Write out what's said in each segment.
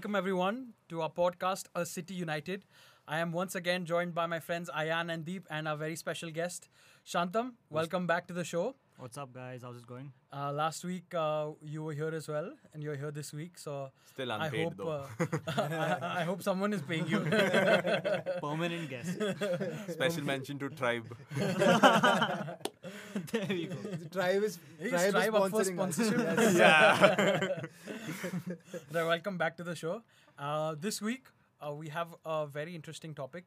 welcome everyone to our podcast, A City United. I am once again joined by my friends Ayaan and Deep and our very special guest, Shantam. Welcome back to the show. What's up, guys? How's it going? Uh, last week uh, you were here as well, and you're here this week. So Still I unpaid hope though. uh, I, I hope someone is paying you. Permanent guest. Special mention to Tribe. there you go. The tribe is Is tribe, Tribe up for is us. sponsorship? Yes. yeah. Right, welcome back to the show. Uh, this week uh, we have a very interesting topic.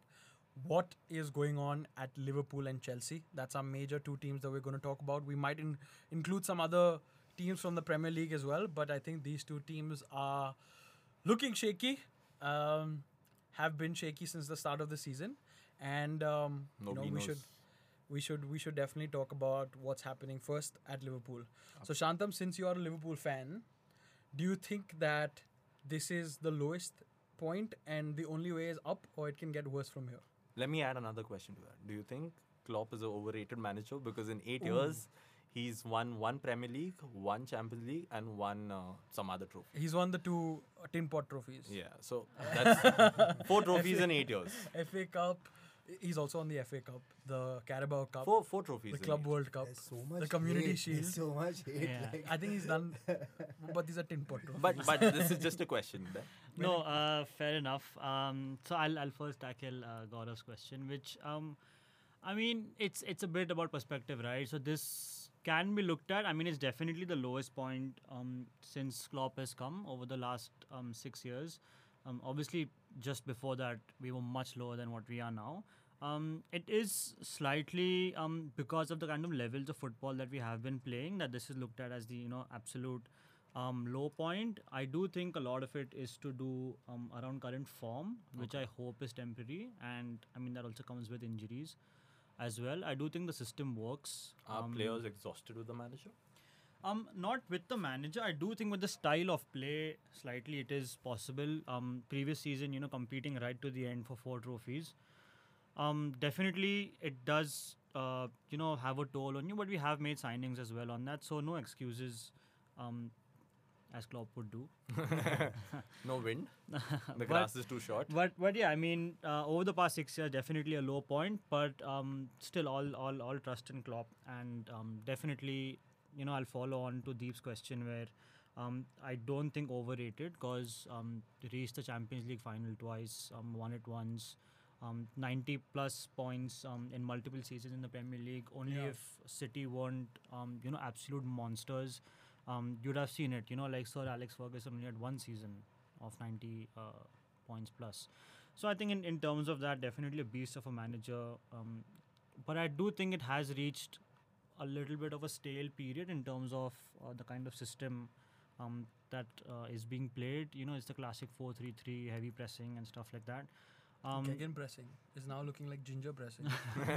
What is going on at Liverpool and Chelsea? That's our major two teams that we're going to talk about. We might in- include some other teams from the Premier League as well, but I think these two teams are looking shaky. Um, have been shaky since the start of the season, and um, you know, we knows. should we should we should definitely talk about what's happening first at Liverpool. So Shantam, since you are a Liverpool fan, do you think that this is the lowest point and the only way is up, or it can get worse from here? Let me add another question to that. Do you think Klopp is an overrated manager? Because in eight Ooh. years, he's won one Premier League, one Champions League, and one uh, some other trophy. He's won the two uh, tin pot trophies. Yeah, so that's four trophies in eight years. FA Cup. He's also on the FA Cup, the Carabao Cup, Four four trophies. the Club. World Cup, There's so much the Community hate. Shield. There's so much hate. Yeah. Like, I think he's done, but these are tin pot trophies. But but this is just a question. No, uh, fair enough. Um, so I'll, I'll first tackle uh, Gaurav's question, which um, I mean, it's it's a bit about perspective, right? So this can be looked at. I mean, it's definitely the lowest point um, since Klopp has come over the last um, six years. Um, obviously, just before that, we were much lower than what we are now. Um, it is slightly um, because of the kind of levels of football that we have been playing that this is looked at as the you know absolute um, low point. I do think a lot of it is to do um, around current form, which I hope is temporary, and I mean that also comes with injuries as well. I do think the system works. Are Um, players exhausted with the manager? um, not with the manager. I do think with the style of play, slightly it is possible. Um, previous season, you know, competing right to the end for four trophies. Um, definitely, it does, uh, you know, have a toll on you. But we have made signings as well on that, so no excuses, um, as Klopp would do. No wind. The But- grass is too short. But but yeah, I mean, uh, over the past six years, definitely a low point. But um, still, all all all trust in Klopp, and um, definitely, you know, I'll follow on to Deep's question where. Um, I don't think overrated because um, reached the Champions League final twice, um, won it once, um, 90 plus points um, in multiple seasons in the Premier League. Only Yeah. if City weren't, um, you know, absolute monsters, um, you'd have seen it. You know, like Sir Alex Ferguson only had one season of 90 uh, points plus. So I think in, in terms of that, definitely a beast of a manager. Um, but I do think it has reached a little bit of a stale period in terms of uh, the kind of system um, that uh, is being played. You know, it's the classic 4-3-3, heavy pressing and stuff like that. Um, Gegen pressing is now looking like ginger pressing.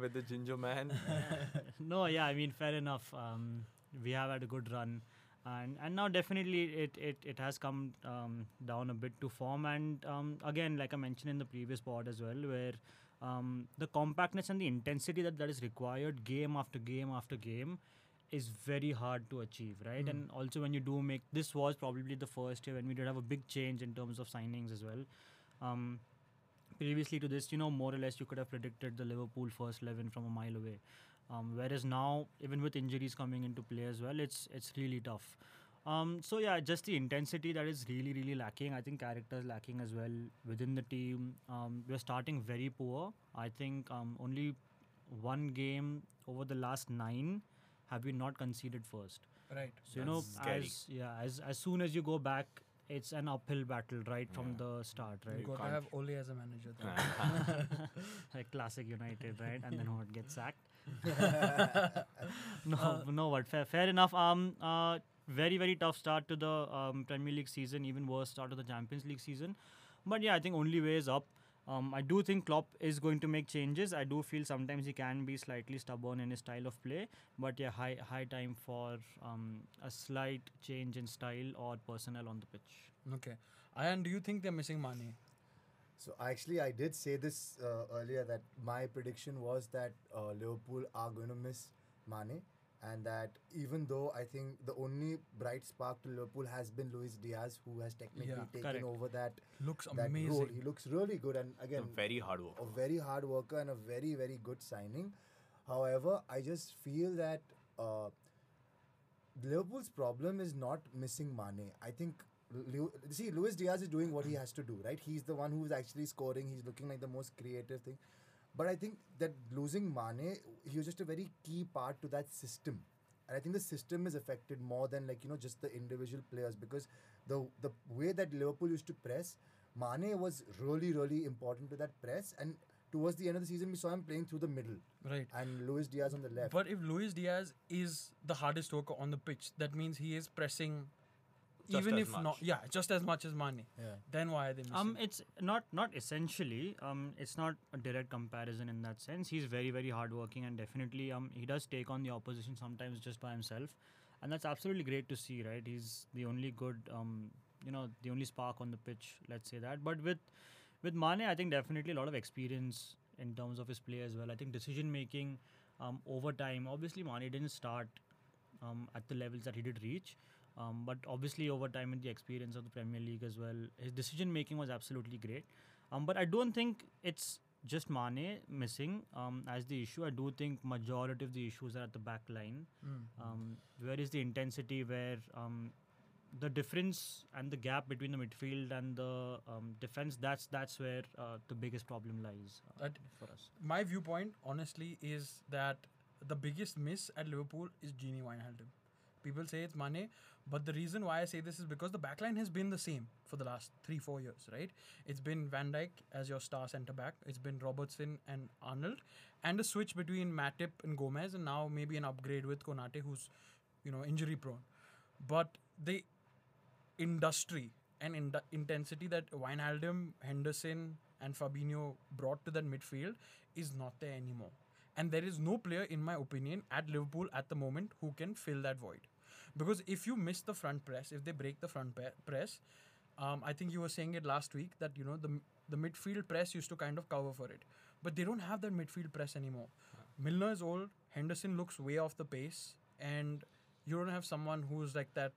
with the ginger man. no, yeah, I mean, fair enough. Um, we have had a good run, and and now definitely it it, it has come um, down a bit to form. And um, again, like I mentioned in the previous pod as well, where um, the compactness and the intensity that that is required game after game after game is very hard to achieve, right? Mm. And also when you do make this was probably the first year when we did have a big change in terms of signings as well. Um, previously to this, you know, more or less you could have predicted the Liverpool first eleven from a mile away. Um, whereas now, even with injuries coming into play as well, it's it's really tough. Um, so yeah, just the intensity that is really really lacking. I think character is lacking as well within the team. Um, we're starting very poor. I think um, only one game over the last nine have we not conceded first. right. So you know, scary. as yeah, as as soon as you go back, it's an uphill battle right from Yeah. the start, You right? got to can't- have Ole as a manager. though. like classic United, right? And then what gets sacked? no, no, what? Fair, fair enough. Um, uh, very, very tough start to the um, Premier League season. Even worse start to the Champions League season. But yeah, I think only way is up. Um, I do think Klopp is going to make changes. I do feel sometimes he can be slightly stubborn in his style of play. But yeah, high high time for um, a slight change in style or personnel on the pitch. Okay. and do you think they're missing Mane? So actually, I did say this uh, earlier that my prediction was that uh, Liverpool are going to miss Mane, and that even though I think the only bright spark to Liverpool has been Luis Diaz, who has technically Yeah. taken Correct. over that Looks that amazing. role. He looks really good, and again, a very hard worker. a very hard worker and a very very good signing. However, I just feel that uh, Liverpool's problem is not missing Mane. I think. Lu- See, Luis Diaz is doing what he has to do, right? He's the one who's actually scoring. He's looking like the most creative thing. But I think that losing Mane, he was just a very key part to that system. And I think the system is affected more than like, you know, just the individual players because the the way that Liverpool used to press, Mane was really, really important to that press. And towards the end of the season, we saw him playing through the middle Right. and Luis Diaz on the left. But if Luis Diaz is the hardest worker on the pitch, that means he is pressing, Just even as if not, yeah, just as much as Mane. yeah. Then why are they missing? Um, it's not not essentially. Um, it's not a direct comparison in that sense. He's very very hardworking and definitely um he does take on the opposition sometimes just by himself, and that's absolutely great to see. Right, he's the only good um you know the only spark on the pitch. Let's say that. But with with Mane, I think definitely a lot of experience in terms of his play as well. I think decision making um, over time. Obviously, Mane didn't start um, at the levels that he did reach. Um, but obviously, over time, and the experience of the Premier League as well, his decision making was absolutely great. Um, but I don't think it's just Mane missing um, as the issue. I do think majority of the issues are at the back line. Mm. Um, where is the intensity? Where um, the difference and the gap between the midfield and the um, defense? That's that's where uh, the biggest problem lies uh, for us. My viewpoint, honestly, is that the biggest miss at Liverpool is Gini Wijnaldum. People say it's Mane, but the reason why I say this is because the backline has been the same for the last three, four years, right? It's been Van Dijk as your star centre back. It's been Robertson and Arnold, and a switch between Matip and Gomez, and now maybe an upgrade with Konate, who's, you know, injury prone. But the industry and ind- intensity that Wijnaldum, Henderson, and Fabinho brought to that midfield is not there anymore. And there is no player, in my opinion, at Liverpool at the moment who can fill that void. Because if you miss the front press, if they break the front pe- press, um, I think you were saying it last week that you know the the midfield press used to kind of cover for it, but they don't have that midfield press anymore. Milner is old. Henderson looks way off the pace, and you don't have someone who's like that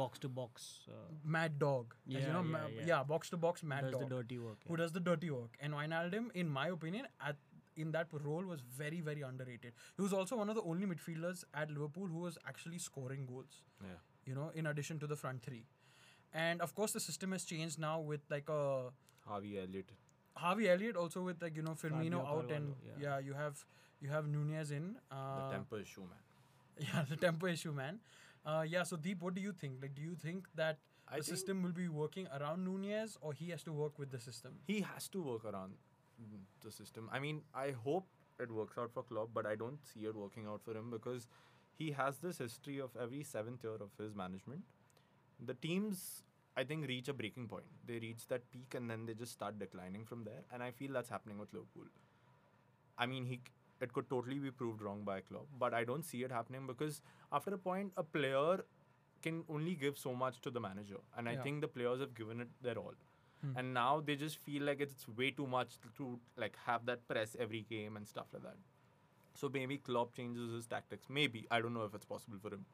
Box to box. Uh, mad dog. as you Yeah, know, yeah, ma- yeah. box to box mad does dog the dirty work. who yeah. does the dirty work. And Wijnaldum, in my opinion, at in that role was very very underrated. He was also one of the only midfielders at Liverpool who was actually scoring goals. Yeah. You know, in addition to the front three. And of course, the system has changed now with like a Harvey Elliott. Harvey Elliott also with like you know Firmino Fabio out and yeah. yeah. you have you have Nunez in. The tempo temper issue, man. yeah, the tempo issue, man. Uh, yeah, so Deep, what do you think? Like, do you think that I the think system will be working around Nunez, or he has to work with the system? he has to work around the system. I mean, I hope it works out for Klopp, but I don't see it working out for him because he has this history of every seventh year of his management. The teams, I think, reach a breaking point. They reach that peak and then they just start declining from there. And I feel that's happening with Liverpool. I mean, he it could totally be proved wrong by Klopp, but I don't see it happening because after a point, a player can only give so much to the manager, and I think the players have given it their all. Hmm. And now they just feel like it's way too much to like have that press every game and stuff like that. So maybe Klopp changes his tactics. Maybe I don't know if it's possible for him,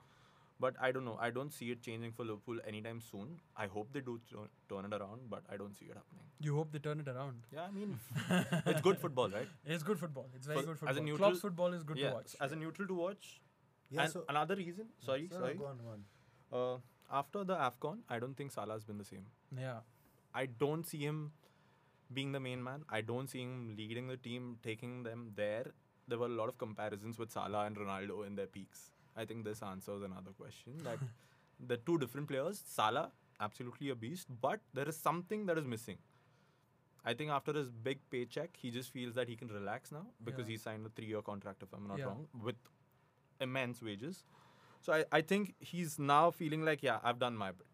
but I don't know. I don't see it changing for Liverpool anytime soon. I hope they do tu- turn it around, but I don't see it happening. You hope they turn it around. Yeah, I mean, it's good football, right? It's good football. It's very For- good football. as a football. neutral- Klopp's football is good yeah, to watch. as a neutral to watch. Yeah, and so another reason, sorry, no, no, sorry. go on, go on. Uh, after the Afcon, I don't think Salah's been the same. yeah. I don't see him being the main man. I don't see him leading the team, taking them there. There were a lot of comparisons with Salah and Ronaldo in their peaks. I think this answers another question that the two different players, Salah, absolutely a beast, but there is something that is missing. I think after his big paycheck, he just feels that he can relax now because Yeah. he signed a three year contract, if I'm not Yeah. wrong, with immense wages. So I, I think he's now feeling like, yeah, I've done my bit.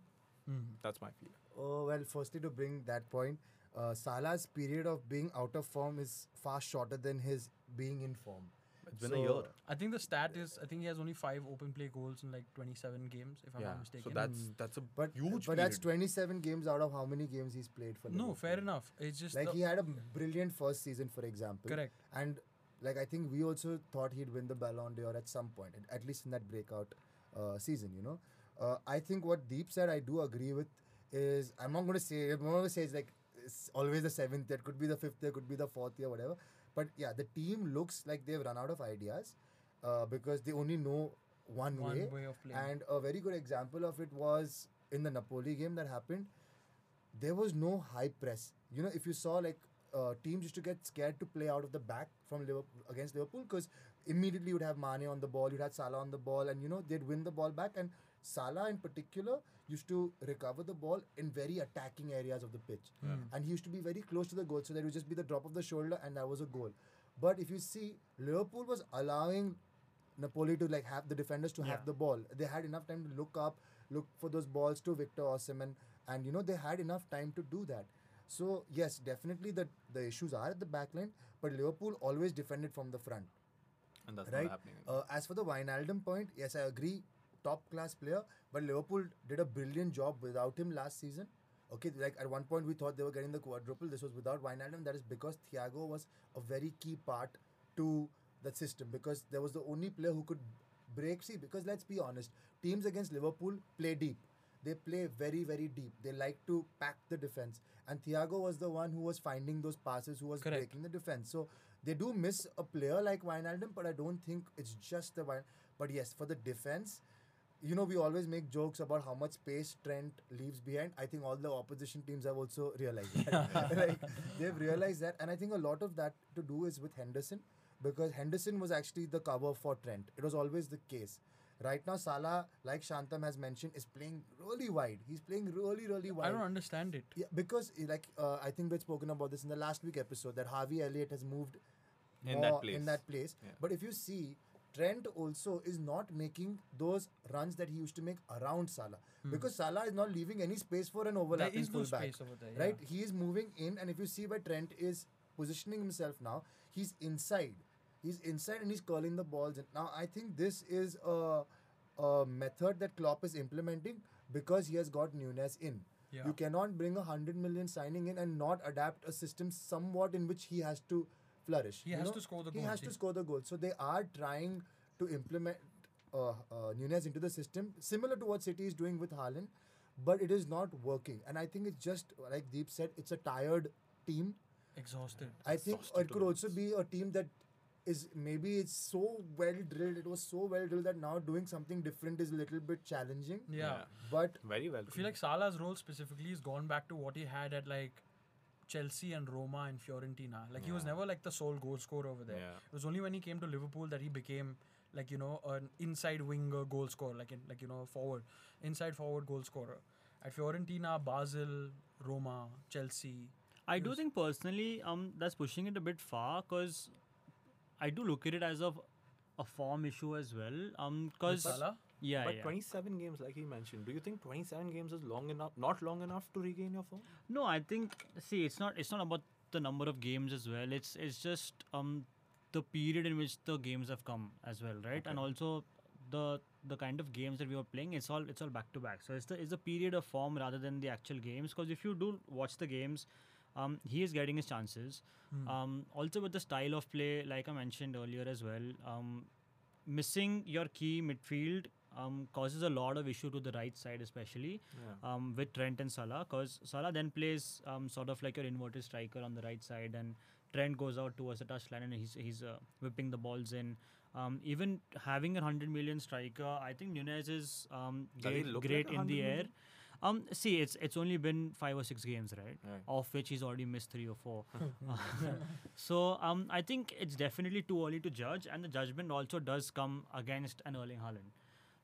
Mhm. That's my feeling. Oh, well, firstly, to bring that point, uh, Salah's period of being out of form is far shorter than his being in form. It's been a year. I think the stat is I think he has only five open play goals in like 27 games, if I'm yeah, not mistaken. so that's that's a But huge. but that's 27 games out of how many games he's played for no, fair enough. It's just Like the- he had a brilliant first season, for example. correct. And like I think we also thought he'd win the Ballon d'Or at some point, at- at least in that breakout uh, season. You know, uh, I think what Deep said I do agree with is I'm not going to say I'm not going to say it's like it's always the seventh. It could be the fifth. It could be the fourth year, whatever. But yeah, the team looks like they've run out of ideas uh, because they only know one, One way. way of playing. And a very good example of it was in the Napoli game that happened. There was no high press. You know, if you saw like uh, teams used to get scared to play out of the back from Liverpool against Liverpool because immediately you'd have Mane on the ball, you'd have Salah on the ball, and you know they'd win the ball back. And Salah in particular used to recover the ball in very attacking areas of the pitch, and he used to be very close to the goal, so that would just be the drop of the shoulder, and that was a goal. But if you see, Liverpool was allowing Napoli to like have the defenders to Yeah. have the ball. They had enough time to look up, look for those balls to Victor Osimhen, and you know they had enough time to do that. So yes, definitely the the issues are at the back line, but Liverpool always defended from the front, and that's right? not happening. Uh, as for the Wijnaldum point, yes, I agree, top class player, but Liverpool did a brilliant job without him last season. Okay, like at one point we thought they were getting the quadruple. This was without Wijnaldum. That is because Thiago was a very key part to that system because there was the only player who could break. See, because let's be honest, teams against Liverpool play deep. They play very, very deep. They like to pack the defense. And Thiago was the one who was finding those passes, who was Correct. breaking the defense. So they do miss a player like Wijnaldum, but I don't think it's just the Wijn. But yes, for the defense, you know, we always make jokes about how much space Trent leaves behind. I think all the opposition teams have also realized that. like they've realized that, and I think a lot of that to do is with Henderson because Henderson was actually the cover for Trent. It was always the case. Right now, Salah, like Shantam has mentioned, is playing really wide. He's playing really, really wide. I don't understand it. Yeah, because eh, like uh, I think we've spoken about this in the last week episode that Harvey Elliott has moved In that more place. In that place. Yeah. But if you see, Trent also is not making those runs that he used to make around Salah hmm. because Salah is not leaving any space for an There overlapping no fullback. space over there. Right? He is moving in, and if you see where Trent is positioning himself now, he's inside. He's inside and he's curling the balls. in. Now I think this is a, a method that Klopp is implementing because he has got Nunez in. Yeah. You cannot bring a hundred million signing in and not adapt a system somewhat in which he has to flourish. He you has know? to score the He goals, has to score the goal. So they are trying to implement uh, uh, Nunez into the system, similar to what City is doing with Haaland, but it is not working. And I think it's just like Deep said, it's a tired team. Exhausted. I think Exhausted it could also be a team that is maybe it's so well drilled. It was so well drilled that now doing something different is a little bit challenging. Yeah. But Very well. I feel like Salah's role specifically has gone back to what he had at like Chelsea and Roma and Fiorentina. Like he was never like the sole goal scorer over there. Yeah. It was only when he came to Liverpool that he became like you know an inside winger goal scorer, like in, like you know forward, inside forward goal scorer. At Fiorentina, Basel, Roma, Chelsea. I do Yes. think personally, um, that's pushing it a bit far because I do look at it as of a form issue as well. Um, because Salah. Yeah, But yeah. 27 games, like he mentioned, do you think 27 games is long enough? Not long enough to regain your form? No, I think see, it's not it's not about the number of games as well. It's it's just um the period in which the games have come as well, right? And also the the kind of games that we were playing. It's all it's all back to back. So it's the it's the period of form rather than the actual games. Because if you do watch the games, um, he is getting his chances. Hmm. Um, also with the style of play, like I mentioned earlier as well, um, missing your key midfield um, causes a lot of issue to the right side, especially Yeah. um, with Trent and Salah, because Salah then plays um, sort of like your inverted striker on the right side, and Trent goes out towards the touchline and he's he's uh, whipping the balls in. Um, even having a hundred million striker, I think Nunez is um, great, great like in the air. Um, see, it's it's only been five or six games, right? Right. Of which he's already missed three or four. so um, I think it's definitely too early to judge, and the judgment also does come against an Erling Haaland.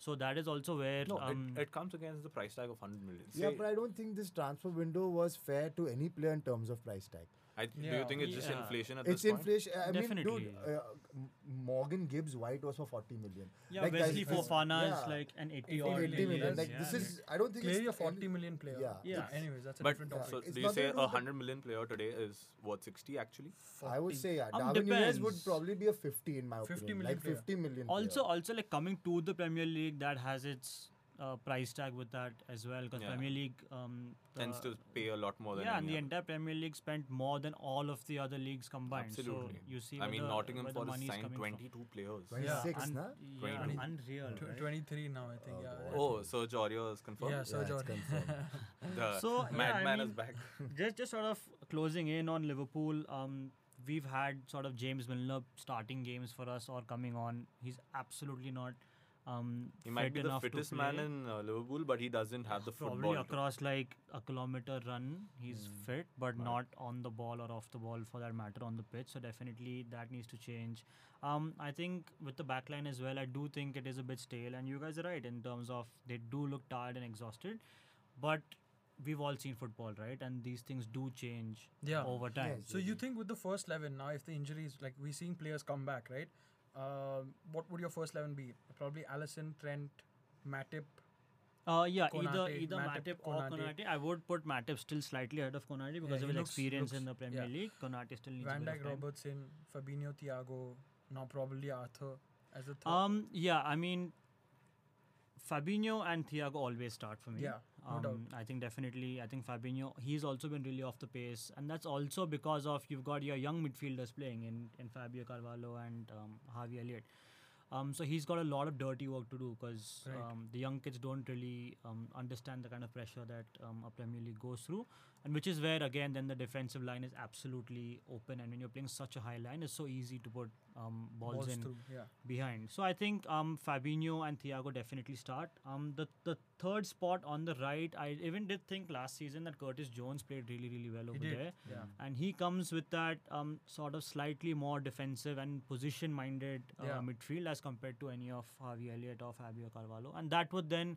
So that is also where No, um, it, it comes against the price tag of 100 million. yeah, Say- but I don't think this transfer window was fair to any player in terms of price tag. I, do Yeah. you think it's just Yeah. inflation at It's this point? It's inflation. I mean, dude, Definitely. uh, M- Morgan Gibbs White was for 40 million. yeah, like, Wesley that's- Fofana yeah. is like an 80 80 odd 80 million, million. yes, Like yeah. this is, I don't think Clearly a it's 40 any- million player. Yeah. Yeah. But anyways, that's a But different topic. so It's do you nothing say to do a with 100 million player today is what 60 actually? I would say yeah. Um, Darwin Nunez would probably be a 50 in my 50 opinion. million like player. 50 million. also player. also like coming to the Premier League that has its uh, price tag with that as well because Yeah. Premier League um, Tends to pay a lot more than yeah, and the other. entire Premier League spent more than all of the other leagues combined. Absolutely. So you see, I mean, the, Nottingham Forest signed coming from. 22 players. Twenty- Yeah, 26, un- na? yeah, 22. unreal. Tw- right? 23 now, I think. Oh, yeah. Oh, think. Serge Aurier is confirmed. Yeah, Serge Yeah, confirmed. The So, yeah, I madman is back. just just sort of closing in on Liverpool. Um, we've had sort of James Milner starting games for us or coming on. He's absolutely not. Um, He might be the fittest man in uh, Liverpool, but he doesn't have the Probably football. to- across like a kilometer run, he's Hmm. fit, but Right. not on the ball or off the ball for that matter on the pitch. So definitely that needs to change. Um, I think with the backline as well, I do think it is a bit stale, and you guys are right in terms of they do look tired and exhausted, but we've all seen football, right? And these things do change Yeah. over time. Yes. So you think with the first 11 now, if the injuries, like we're seeing players come back, right? Um, what would your first 11 be? Probably Alisson, Trent, Matip. Uh, yeah, either Konate, either Matip, Matip, or Konate. Konate. I would put Matip still slightly ahead of Konate because he of his looks- experience in the Premier yeah. League. Konate still needs Van Dijk. Robertson, Fabinho, Thiago. Now probably Arthur as a third. Um, yeah, I mean, Fabinho and Thiago always start for me. Yeah, no um, doubt. I think definitely. I think Fabinho. He's also been really off the pace, and that's also because of you've got your young midfielders playing in in Fabio Carvalho and um, Harvey Elliott. Um, so he's got a lot of dirty work to do because Right. um, the young kids don't really um, understand the kind of pressure that um, a Premier League goes through, and which is where again then the defensive line is absolutely open, and when you're playing such a high line, it's so easy to put um, balls, balls in through. Yeah. behind. So I think um, Fabinho and Thiago definitely start. Um, the the third spot on the right, I even did think last season that Curtis Jones played really really well over there, Yeah. and he comes with that um, sort of slightly more defensive and position minded uh, Yeah. midfield as compared to any of Harvey Elliott or Fabio Carvalho, and that would then.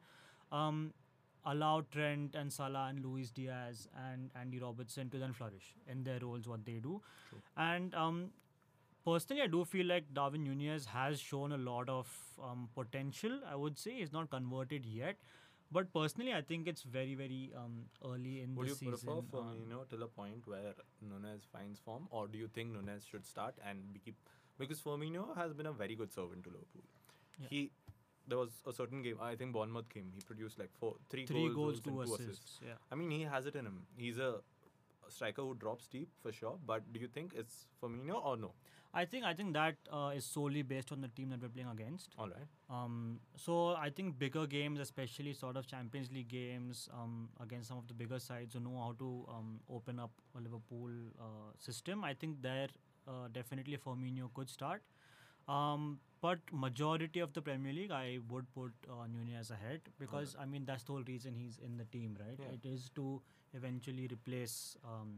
Um, allow Trent and Salah and Luis Diaz and Andy Robertson to then flourish in their roles what they do. True. And um, personally, I do feel like Darwin Nunez has shown a lot of um, potential. I would say he's not converted yet, but personally, I think it's very, very um, early in Would the you season. prefer um, Firmino till a point where Nunez finds form, or do you think Nunez should start and be keep? Because Firmino has been a very good servant to Liverpool. Yeah. He there was a certain game. I think Bournemouth game. He produced like four, three, three goals, goals, two two assists. Yeah. I mean, he has it in him. He's a, a striker who drops deep for sure. But do you think it's Firmino or no? I think I think that uh, is solely based on the team that we're playing against. All right. Um, so I think bigger games, especially sort of Champions League games um, against some of the bigger sides who know how to um, open up a Liverpool uh, system. I think there uh, definitely Firmino could start. Um, but majority of the Premier League, I would put uh, Nunez ahead because I mean that's the whole reason he's in the team, right? Yeah. It is to eventually replace um,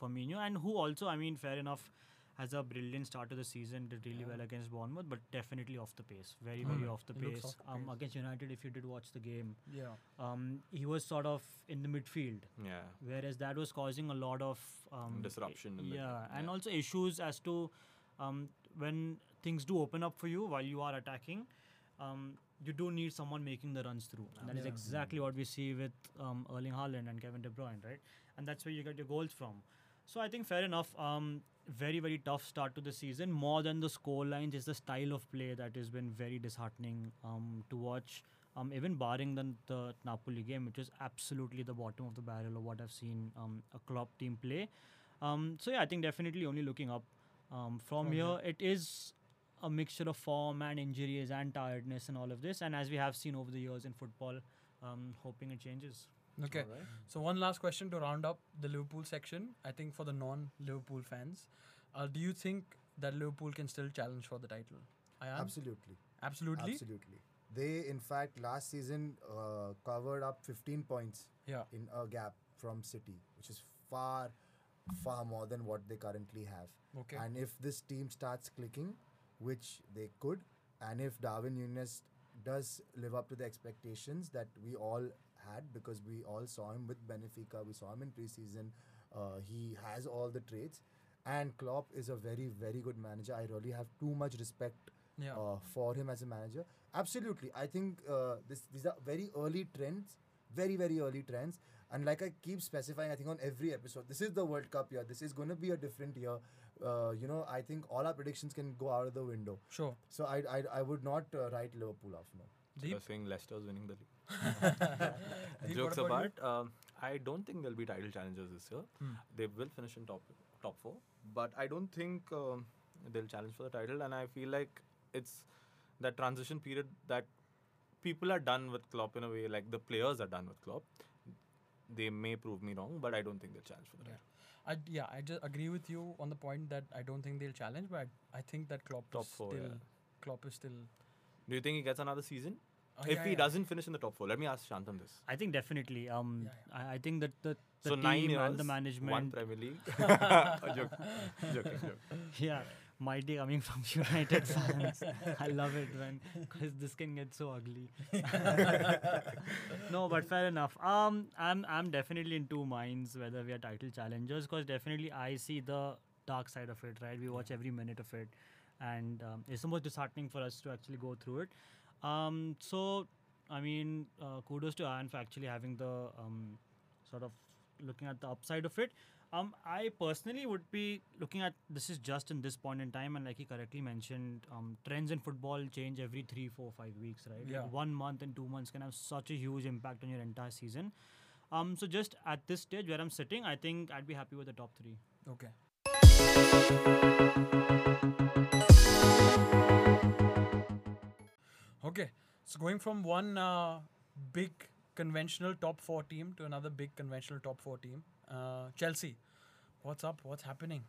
Firmino, and who also, I mean, fair enough, has a brilliant start to the season, did really Yeah. well against Bournemouth, but definitely off the pace, very very Mm. off the pace. off the Um, pace. against United, if you did watch the game, Yeah. um, he was sort of in the midfield, Yeah. whereas that was causing a lot of um, Disruption in the- yeah, and yeah. also issues as to um, when things do open up for you while you are attacking. Um, you do need someone making the runs through. And that is Yeah. exactly what we see with um, Erling Haaland and Kevin De Bruyne, right? And that's where you get your goals from. So I think fair enough. Um, very very tough start to the season. More than the score lines is the style of play that has been very disheartening um, to watch. Um, even barring the, the Napoli game, which is absolutely the bottom of the barrel of what I've seen um, a Klopp team play. Um, so yeah, I think definitely only looking up. Um, from, here. it is a mixture of form and injuries and tiredness and all of this. And as we have seen over the years in football, um, hoping it changes. Okay. All right. So one last question to round up the Liverpool section. I think for the non-Liverpool fans, uh, do you think that Liverpool can still challenge for the title? I am Absolutely. absolutely. Absolutely. They, in fact, last season uh, covered up 15 points Yeah. in a gap from City, which is far, far more than what they currently have. Okay. And if this team starts clicking, which they could, and if Darwin Nunez does live up to the expectations that we all had, because we all saw him with Benfica, we saw him in preseason, uh, he has all the traits. And Klopp is a very, very good manager. I really have too much respect yeah. uh, for him as a manager. Absolutely, I think uh, this these are very early trends, very very early trends. And like I keep specifying, I think on every episode, this is the World Cup year. This is going to be a different year. Uh, you know, I think all our predictions can go out of the window. sure. So I I, I would not uh, write Liverpool off. No. So Deep? you're saying Leicester's winning the league. Deep, Jokes about apart, um, I don't think they'll be title challengers this year. Hmm. They will finish in top top four, but I don't think um, they'll challenge for the title. And I feel like it's that transition period that people are done with Klopp in a way, like the players are done with Klopp. They may prove me wrong, but I don't think they'll challenge for the Yeah. title. I, yeah, I just agree with you on the point that I don't think they'll challenge, but I, I think that Klopp Top is four, still yeah. Klopp is still. Do you think he gets another season? Oh, if yeah, he yeah. doesn't finish in the top four, let me ask Shantam this. I think definitely. Um, Yeah, I, I think that the, the so team nine years, and the one management, Premier League. A joke, joking, joke. yeah, mighty coming from United fans. I love it when because this can get so ugly. no, but fair enough. Um, I'm I'm definitely in two minds whether we are title challengers because definitely I see the dark side of it. Right, we watch every minute of it, and um, it's the most disheartening for us to actually go through it. Um, so I mean, uh, kudos to Ian for actually having the um, sort of looking at the upside of it. Um, I personally would be looking at this is just in this point in time, and like he correctly mentioned, um, trends in football change every three, four, five weeks, right? Yeah. Like one month and two months can have such a huge impact on your entire season. Um, so just at this stage where I'm sitting, I think I'd be happy with the top three. Okay. Okay. So going from one uh, big conventional top four team to another big conventional top four team, uh, Chelsea. What's up? What's happening?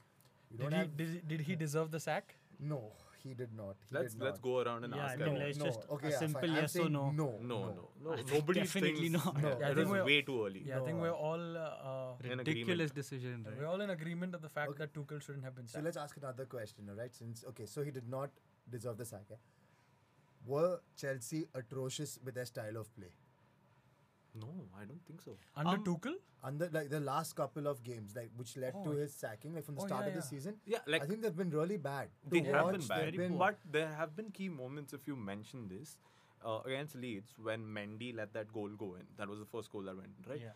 Did he, have. did, did he deserve the sack? No, he did not. He Let's did let's go around and Yeah, ask I think everyone. let's no, just okay, a yeah, simple fine. Yes or saying no. No, No, no, no. I think definitely saying not. s- No. Yeah, I think we're- way too early. Yeah, I think we're all uh, Ridiculous agreement. decision, we're all in agreement of the fact Okay. that Tuchel shouldn't have been sacked. So let's ask another question, all right? Since okay, so he did not deserve the sack. Yeah? Were Chelsea atrocious with their style of play? No, I don't think so. Under Um, Tuchel? Under like the last couple of games, like which led Oh, to his sacking, like from the Oh, start yeah, of the yeah. season. Yeah, like I think they've been really bad. To they have been bad, very poor. but there have been key moments. If you mention this uh, against Leeds, when Mendy let that goal go in, that was the first goal that went in, right? Yeah.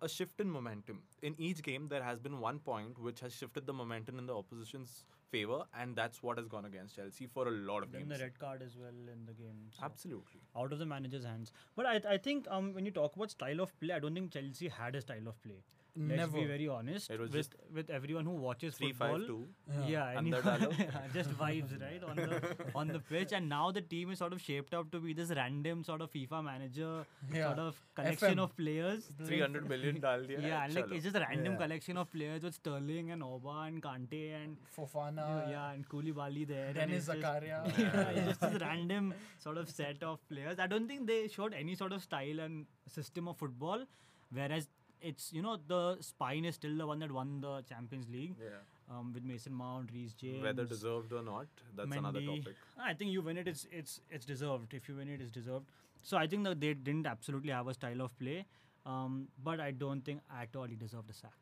A shift in momentum. In each game, there has been one point which has shifted the momentum in the opposition's favor, and that's what has gone against Chelsea for a lot of Then games. the red card as well in the game. so- Absolutely. out of the manager's hands. But I, I think um, when you talk about style of play, I don't think Chelsea had a style of play. Let's Never. be very honest. It was with just with everyone who watches Three football. five two. Yeah, Under anyone- Dallo. yeah, just vibes, right, on the on the pitch. And now the team is sort of shaped up to be this random sort of FIFA manager Yeah. sort of collection FM. of players. Three hundred million dal diya. Yeah, and like it's just a random Yeah. collection of players with Sterling and Oba and Kante and Fofana. yeah, and Koulibaly there. and Dennis it's just- Zakaria. yeah, it's just this random sort of set of players. I don't think they showed any sort of style and system of football, whereas it's you know the spine is still the one that won the Champions League Yeah. um, with Mason Mount, Reece James, Whether deserved or not, that's another topic. I think you win it, it's it's it's deserved. If you win it, it's deserved. So I think that they didn't absolutely have a style of play, um, but I don't think at all he deserved a sack.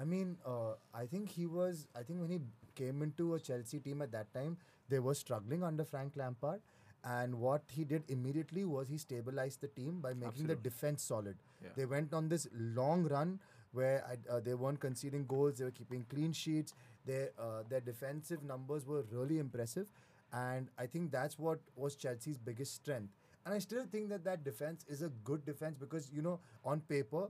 I mean, uh, I think he was. I think when he came into a Chelsea team at that time, they were struggling under Frank Lampard. And what he did immediately was he stabilized the team by making the defense solid. Yeah. They went on this long run where I, uh, they weren't conceding goals. They were keeping clean sheets. Their uh, their defensive numbers were really impressive, and I think that's what was Chelsea's biggest strength. And I still think that that defense is a good defense because you know on paper,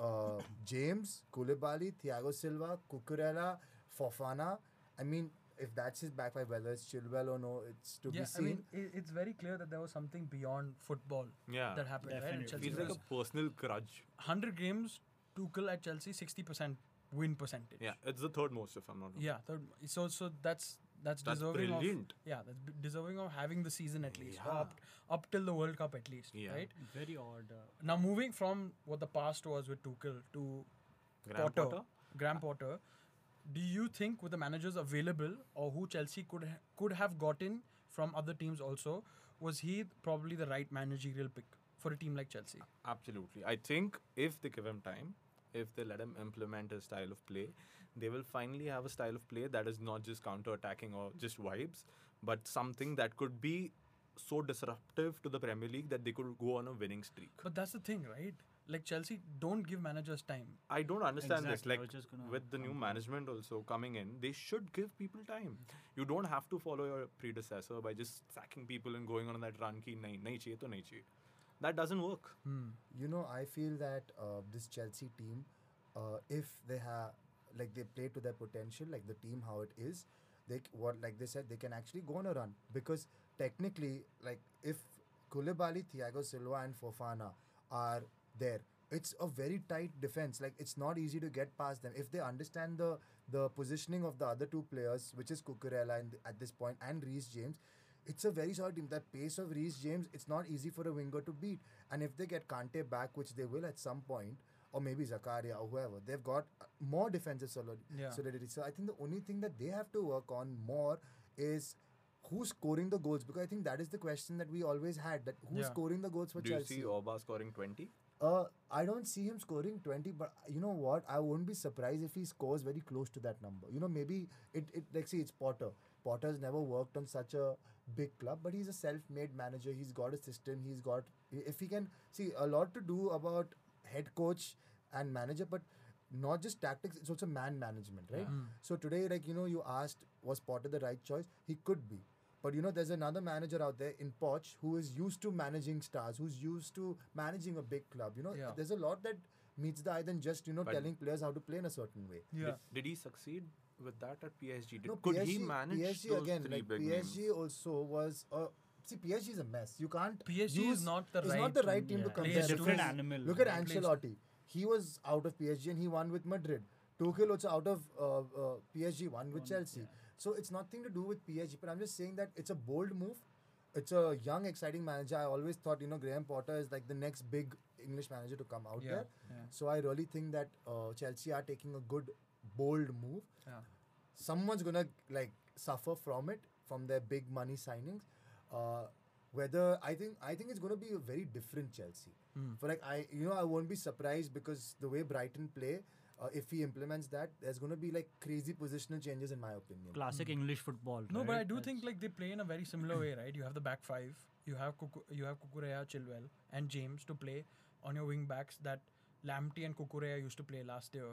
uh, James, Koulibaly, Thiago Silva, Cucurella, Fofana. I mean, if that's his back five, whether it's Chilwell or no, it's to yeah, be I seen. mean, i it's very clear that there was something beyond football Yeah. that happened. Right? And Definitely. Chelsea Feels like a personal grudge. 100 games, Tuchel at Chelsea, 60% win percentage. Yeah, it's the third most, if I'm not wrong. Yeah, third, so so that's that's, That's deserving brilliant. of yeah, that's b- deserving of having the season at least, Yeah. up up till the World Cup at least, Yeah. right? Very odd. Uh, Now moving from what the past was with Tuchel to Graham Potter, Potter? Graham Potter, do you think with the managers available or who Chelsea could ha- could have gotten from other teams also, was he probably the right managerial pick for a team like Chelsea? Absolutely. I think if they give him time, if they let him implement his style of play, they will finally have a style of play that is not just counter attacking or just vibes, but something that could be so disruptive to the Premier League that they could go on a winning streak. But that's the thing, right? Like Chelsea don't give managers time. I don't understand Exactly, this. Like just gonna with the new come management also coming in, they should give people time. You don't have to follow your predecessor by just sacking people and going on that run ki nahi nahi chahiye to nahi chahiye. That doesn't work. Hmm. You know, I feel that uh, this Chelsea team, uh, if they have like they play to their potential, like the team how it is, they what like they said they can actually go on a run because technically, like if Koulibaly, Thiago Silva, and Fofana are there, it's a very tight defense. Like it's not easy to get past them if they understand the the positioning of the other two players, which is Cucurella and at this point and Reece James. It's a very solid team. The pace of Reece James, it's not easy for a winger to beat. And if they get Kante back, which they will at some point, or maybe Zakaria or whoever, they've got more defensive solid- Yeah. solidity. So I think the only thing that they have to work on more is who's scoring the goals because I think that is the question that we always had that who's Yeah. scoring the goals for Do you see Orba scoring 20? Uh, I don't see him scoring 20, but you know what? I won't be surprised if he scores very close to that number. You know, maybe it, it like see, it's Potter. Potter's never worked on such a big club, but he's a self-made manager. He's got a system. He's got if he can see a lot to do about head coach and manager, but not just tactics. It's also man management, right? Hmm. So today, like you know, you asked was Potter the right choice? He could be. But you know, there's another manager out there in Poch who is used to managing stars, who's used to managing a big club. You know, Yeah. there's a lot that meets the eye than just you know But- telling players how to play in a certain way. Yeah. Did, did he succeed with that at PSG? Did, No, could PSG, he manage PSG those again? three Like big PSG names? also was. Uh, see, PSG is a mess. You can't. PSG use, is not the right not the right team yeah, to it's a compare. different because animal. Look at Right. Ancelotti. He was out of PSG and he won with Madrid. Tuchel also out of uh, uh, PSG, won with Won, Chelsea. yeah. So it's nothing to do with PSG. But I'm just saying that it's a bold move. It's a young, exciting manager. I always thought, you know, Graham Potter is like the next big English manager to come out Yeah. there. Yeah. So I really think that uh, Chelsea are taking a good, bold move. Yeah. Someone's gonna like suffer from it from their big money signings. Uh, whether I think I think it's gonna be a very different Chelsea. Hmm. For like I, you know, I won't be surprised because the way Brighton play, uh, if he implements that, there's gonna be like crazy positional changes in my opinion. Classic English football. No, but? I do think like they play in a very similar way, right? You have the back five, you have Kuku, you have Cucurella, Chilwell, and James to play on your wing backs that Lamptey and Cucurella used to play last year.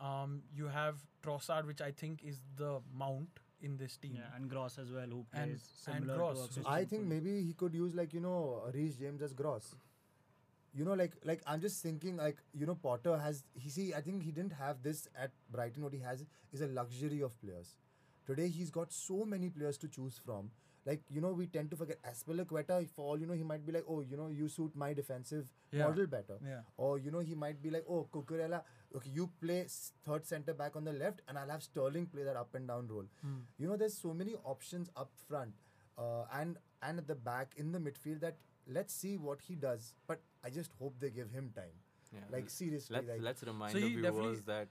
Um, you have Trossard, which I think is the mount in this team. Yeah, and Gross as well, who plays and similar Gross, to so- Oxlade I think maybe he could use like you know Reece James as Gross. You know, like like I'm just thinking like you know Potter has he see I think he didn't have this at Brighton. What he has is a luxury of players. Today he's got so many players to choose from. Like you know we tend to forget Azpilicueta. For all you know, he might be like, oh you know you suit my defensive Yeah. model better. Yeah. Or you know he might be like, oh Cucurella, okay you play third center back on the left, and I'll have Sterling play that up and down role. Hmm. You know, there's so many options up front uh, and and at the back in the midfield that let's see what he does. But I just hope they give him time. Yeah. Like seriously, let's like let's remind So the viewers that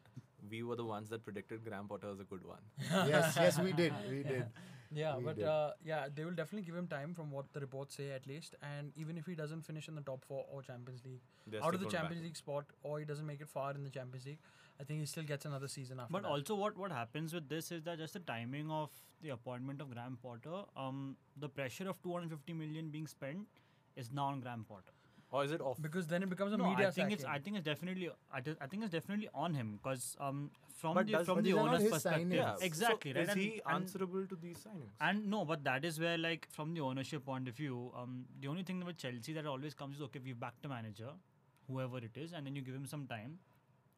we were the ones that predicted Graham Potter was a good one. yes, yes, we did, we did. Yeah, We but did. uh, yeah, they will definitely give him time from what the reports say at least. And even if he doesn't finish in the top four or Champions League, They're out of the still gonna back Champions. League spot, or he doesn't make it far in the Champions League, I think he still gets another season after But that. also, what what happens with this is that just the timing of the appointment of Graham Potter, um, the pressure of 250 million being spent is now on Graham Potter. Or is it off? because then it becomes a no, media I think it's I think it's definitely I, thi- I think it's definitely on him because um from But the does- from the these are not owner's perspective, yeah, exactly So right. is and, he and, answerable to these signings? and no, but that is where like from the ownership point of view, um, the only thing with Chelsea that always comes is okay, we've backed a manager, whoever it is, and then you give him some time,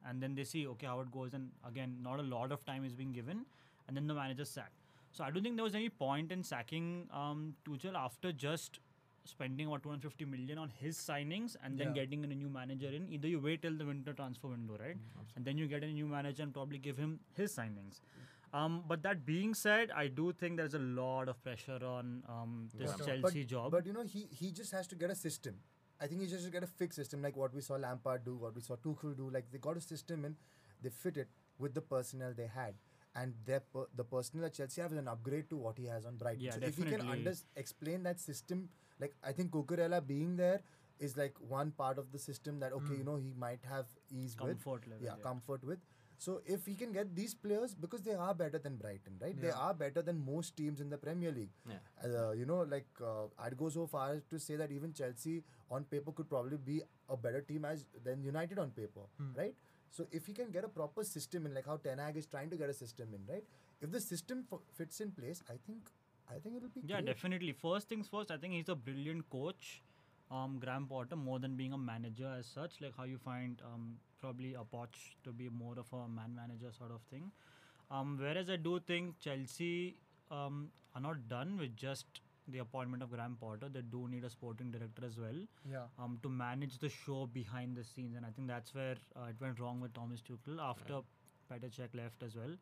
and then they see okay how it goes, and again not a lot of time is being given, and then the manager sacked. So I don't think there was any point in sacking um, Tuchel after just spending about 250 million on his signings and then Yeah. getting in a new manager in. Either you wait till the winter transfer window, right? and then you get a new manager and probably give him his signings. Um, but that being said, I do think there's a lot of pressure on um, this Yeah. Chelsea but, job. But you know, he he just has to get a system. I think he just has to get a fixed system, like what we saw Lampard do, what we saw Tuchel do. Like they got a system and they fit it with the personnel they had. And their per- the personnel at Chelsea have is an upgrade to what he has on Brighton. Yeah, so if he can under- explain that system, like I think Cucurella being there is like one part of the system that okay, Mm. you know, he might have ease with comfort level. yeah, comfort with. So if he can get these players, because they are better than Brighton, right? They are better than most teams in the Premier League. Yeah. Uh, you know, like uh, I'd go so far as to say that even Chelsea on paper could probably be a better team as than United on paper, right? So if he can get a proper system in, like how Ten Hag is trying to get a system in, right? If the system f- fits in place, I think, I think it'll be Yeah, great. definitely. First things first, I think he's a brilliant coach, um, Graham Potter, more than being a manager as such. Like how you find um, probably a Poch to be more of a man manager sort of thing. Um, whereas I do think Chelsea um, are not done with just the appointment of Graham Potter. They do need a sporting director as well Yeah. um, to manage the show behind the scenes. And I think that's where uh, it went wrong with Thomas Tuchel after Petr Cech left as well.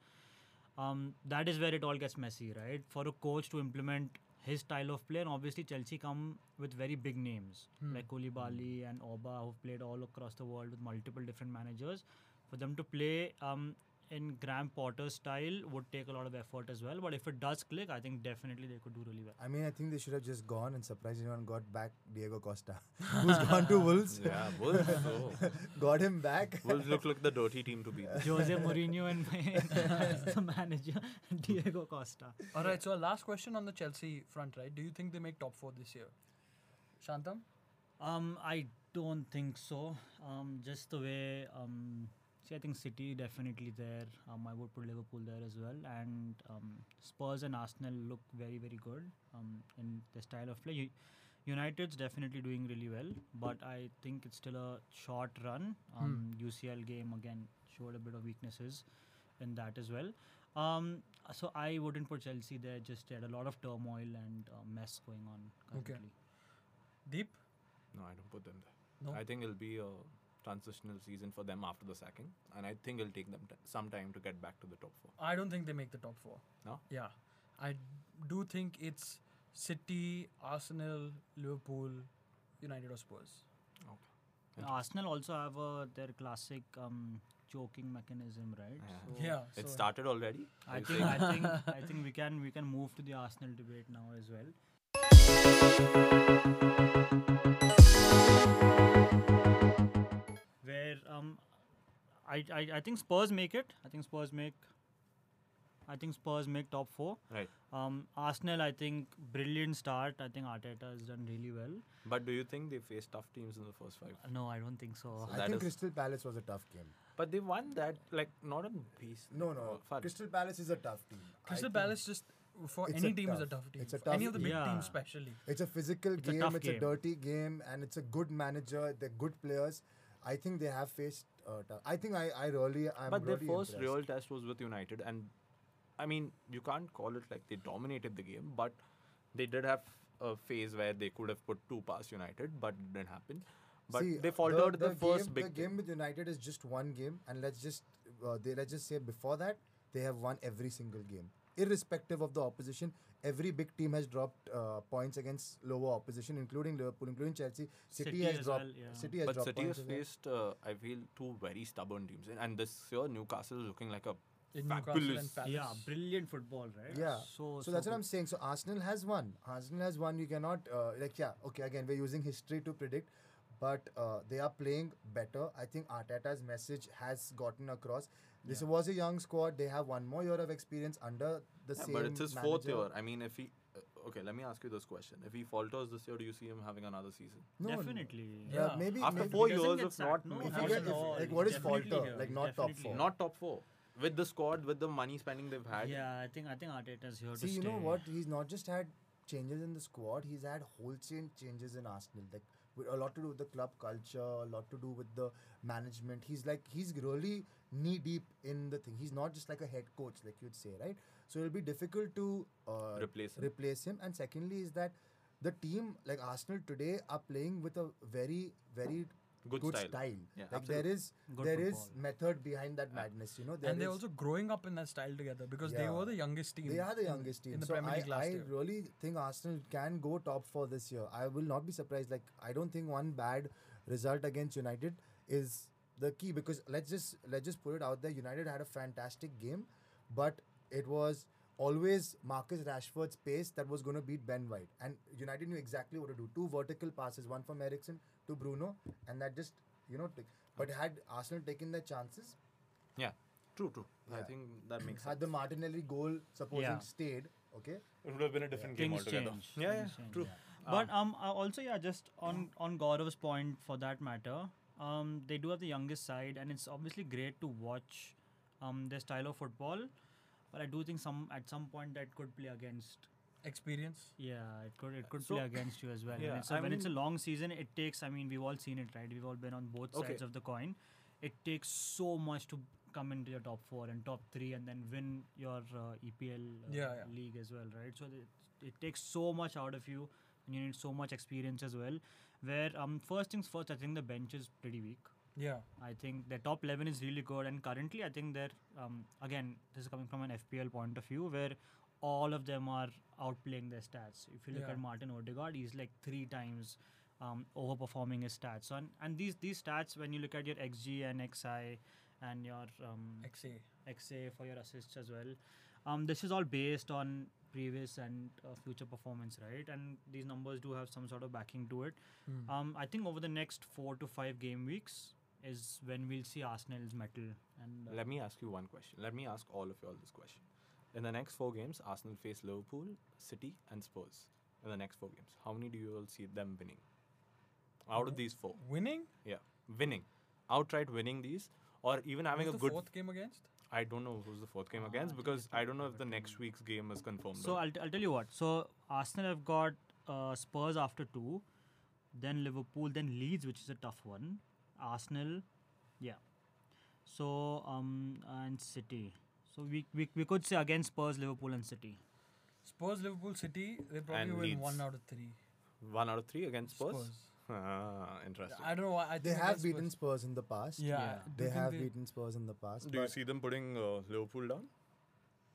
Um, that is where it all gets messy, right? For a coach to implement his style of play, and obviously Chelsea come with very big names like Koulibaly and Auba, who've played all across the world with multiple different managers. For them to play um, in Graham Potter's style would take a lot of effort as well. But if it does click, I think definitely they could do really well. I mean, I think they should have just gone and surprised anyone got back Diego Costa, who's gone to Wolves, Yeah, Wolves. So. got him back. Wolves look like the dirty team to beat. Jose Mourinho and the manager Diego Costa. All right. So, a last question on the Chelsea front, right? Do you think they make top four this year? Shantam? Um, I don't think so. Um, just the way um, see, I think City definitely there. Um, I would put Liverpool there as well, and um, Spurs and Arsenal look very very good. Um, in the style of play. United's definitely doing really well, but I think it's still a short run. Um, UCL game again showed a bit of weaknesses in that as well. Um, so I wouldn't put Chelsea there just had A lot of turmoil and uh, mess going on Okay. currently. Deep? No, I don't put them there. No. I think it'll be a transitional season for them after the sacking, and I think it'll take them t- some time to get back to the top four. I don't think they make the top four. No? Yeah. I do think it's City, Arsenal, Liverpool, United, or Spurs. Okay. Arsenal also have a, their classic um, choking mechanism, right? Yeah. So Yeah. It started already. I think? I think I think we can we can move to the Arsenal debate now as well. um, I, I I think Spurs make it. I think Spurs make. I think Spurs make top four. Right. Um, Arsenal, I think brilliant start. I think Arteta has done really well. But do you think they faced tough teams in the first five? No, I don't think so. So I think Crystal Palace was a tough game. But they won that like not on pace. No, no. Fun. Crystal Palace is a tough team. Crystal think Palace just for It's any a team is a tough- tough team. it's a For any tough of the big team. teams, Yeah. especially. It's a physical It's game. tough it's a dirty game, and it's a good manager. They're good players. I think they have faced. Uh. I think I, I really, I'm but their really first impressed. real test was with United, and I mean, you can't call it like they dominated the game, but they did have a phase where they could have put two past United, but it didn't happen. But See, they faltered the, the first game, big The game with United is just one game, and let's just uh, they let's just say before that they have won every single game, irrespective of the opposition. Every big team has dropped uh, points against lower opposition, including Liverpool, including Chelsea. City, City has dropped. well, yeah. City has But dropped City has points as faced, uh, I feel, two very stubborn teams, and- and this year Newcastle is looking like a In Newcastle fabulous. and Palace. Yeah, brilliant football, right? Yeah. So So, that's what. I'm saying. So Arsenal has won. Arsenal has won. You cannot uh, like yeah. Okay, again we're using history to predict, but uh, they are playing better. I think Arteta's message has gotten across. This was a young squad. They have one more year of experience under the Yeah, same. but it's his fourth year. I mean, if he, uh, okay, let me ask you this question: If he falters this year, do you see him having another season? No, no. Definitely. Yeah, Yeah. maybe After maybe four He years of not no, making If you get- if- like, what is definitely falter? here. Like, He's not top four. Not top four with the squad, with the money spending they've had. Yeah, I think I think Arteta's here to See, you stay. know what? He's not just had changes in the squad. He's had wholesale changes in Arsenal. Like with a lot to do with the club culture, a lot to do with the management. He's like he's really knee deep in the thing. He's not just like a head coach, like you'd say, right? So it'll be difficult to uh, Replace him. replace him. And secondly, is that the team like Arsenal today are playing with a very, very Good style. Yeah, like there is Good there is method behind that madness. You know, there and they're also growing up in that style together because they were the youngest team. they are the in- youngest team. in the so Premier I, last I year. really think Arsenal can go top four this year. I will not be surprised. Like I don't think one bad result against United is the key because let's just let's just put it out there. United had a fantastic game, but it was always Marcus Rashford's pace that was going to beat Ben White, and United knew exactly what to do. Two vertical passes, one from Eriksen to Bruno, and that just you know. Took, but had Arsenal taken their chances, Yeah, True, true. I think that makes Had sense. the Martinelli goal supposing Yeah. stayed, okay, it would have been a different game Things altogether. change. Yeah, yeah, change, true. yeah. But um, uh, also yeah, just on on Gaurav's point for that matter, um, they do have the youngest side, and it's obviously great to watch um their style of football. But I do think some at some point that could play against. Experience. Yeah, it could it could So- play against you as well. Yeah, when it's a, I when it's a long season, it takes. I mean, we've all seen it, right? We've all been on both Okay. sides of the coin. It takes so much to come into your top four and top three, and then win your uh, EPL uh, Yeah, yeah. league as well, right? So it, it takes so much out of you, and you need so much experience as well. Where um, first things first, I think the bench is pretty weak. Yeah. I think their top 11 is really good, and currently, I think they're um, again, this is coming from an FPL point of view where all of them are outplaying their stats. If you look Yeah. at Martin Odegaard, he's like three times um, overperforming his stats. So, and, and these these stats, when you look at your XG and XI and your um, XA. XA for your assists as well, um, this is all based on previous and uh, future performance, right? And these numbers do have some sort of backing to it. Hmm. Um, I think over the next four to five game weeks is when we'll see Arsenal's mettle. And uh, Let me ask you one question. Let me ask all of you all this question. In the next four games, Arsenal face Liverpool, City, and Spurs. In the next four games, how many do you all see them winning? Out of these four, Winning? yeah, winning, outright winning these, or even having Who's a the good. fourth game against? I don't know who's the fourth game Ah, against because I don't know if the next week's game is confirmed. so or- I'll, t- I'll tell you what. So Arsenal have got uh, Spurs after two, then Liverpool, then Leeds, which is a tough one. Arsenal, yeah. So um and City. So we, we, we could say against Spurs, Liverpool, and City. Spurs, Liverpool, City. They probably And win Leeds. one out of three. one out of three against Spurs. Ah, interesting. I don't know why. I they have against beaten Spurs. Spurs in the past. Yeah. Yeah. Do They have they- beaten Spurs in the past. Do you see them putting uh, Liverpool down?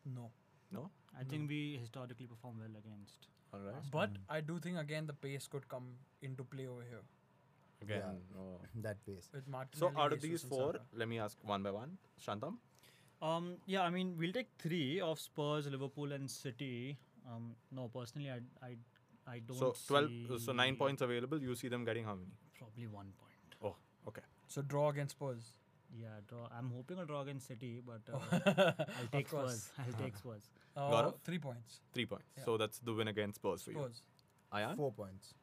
No. No. I think we historically perform well against. All right. But I do think again the pace could come into play over here Again. oh. that pace. with Martin. So out of these four, let me ask one by one. Shantam. Um, yeah, I mean, we'll take three of Spurs, Liverpool, and City. Um, no, personally, I, I, I don't. So twelve. uh, so nine points available. You see them getting how many? Probably one point. Oh, okay. So draw against Spurs. Yeah, draw. I'm hoping a draw against City, but uh, I'll take. Spurs. I'll take Spurs. Uh, Gaurav? three points. Three points. Yeah. So that's the win against Spurs for you. Spurs. Ayaan, Four points.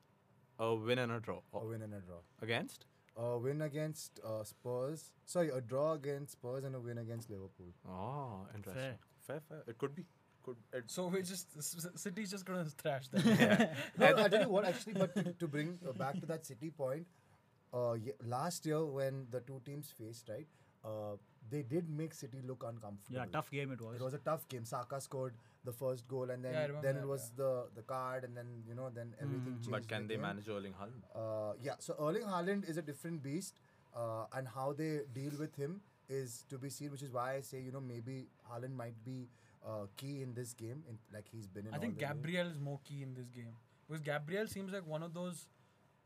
a win and a draw. A Oh, win and a draw. against? A win against uh, Spurs. Sorry, a draw against Spurs and a win against Liverpool. Oh, interesting. Fair, fair. It could be. Could it, So we just S- S- City's just gonna thrash them. No, I'll tell you what, actually, but to, to bring uh, back to that City point, uh, ye- last year when the two teams faced, right, uh, they did make City look uncomfortable. Yeah, tough game it was. It was a tough game. Saka scored the first goal, and then Yeah, then that, it was the the card, and then you know then everything Mm. changed. but can they again. manage Erling Haaland? Uh, yeah, so Erling Haaland is a different beast, uh, and how they deal with him is to be seen. Which is why I say you know maybe Haaland might be uh, key in this game, in, like he's been in. I think the way. Gabriel is more key in this game because Gabriel seems like one of those,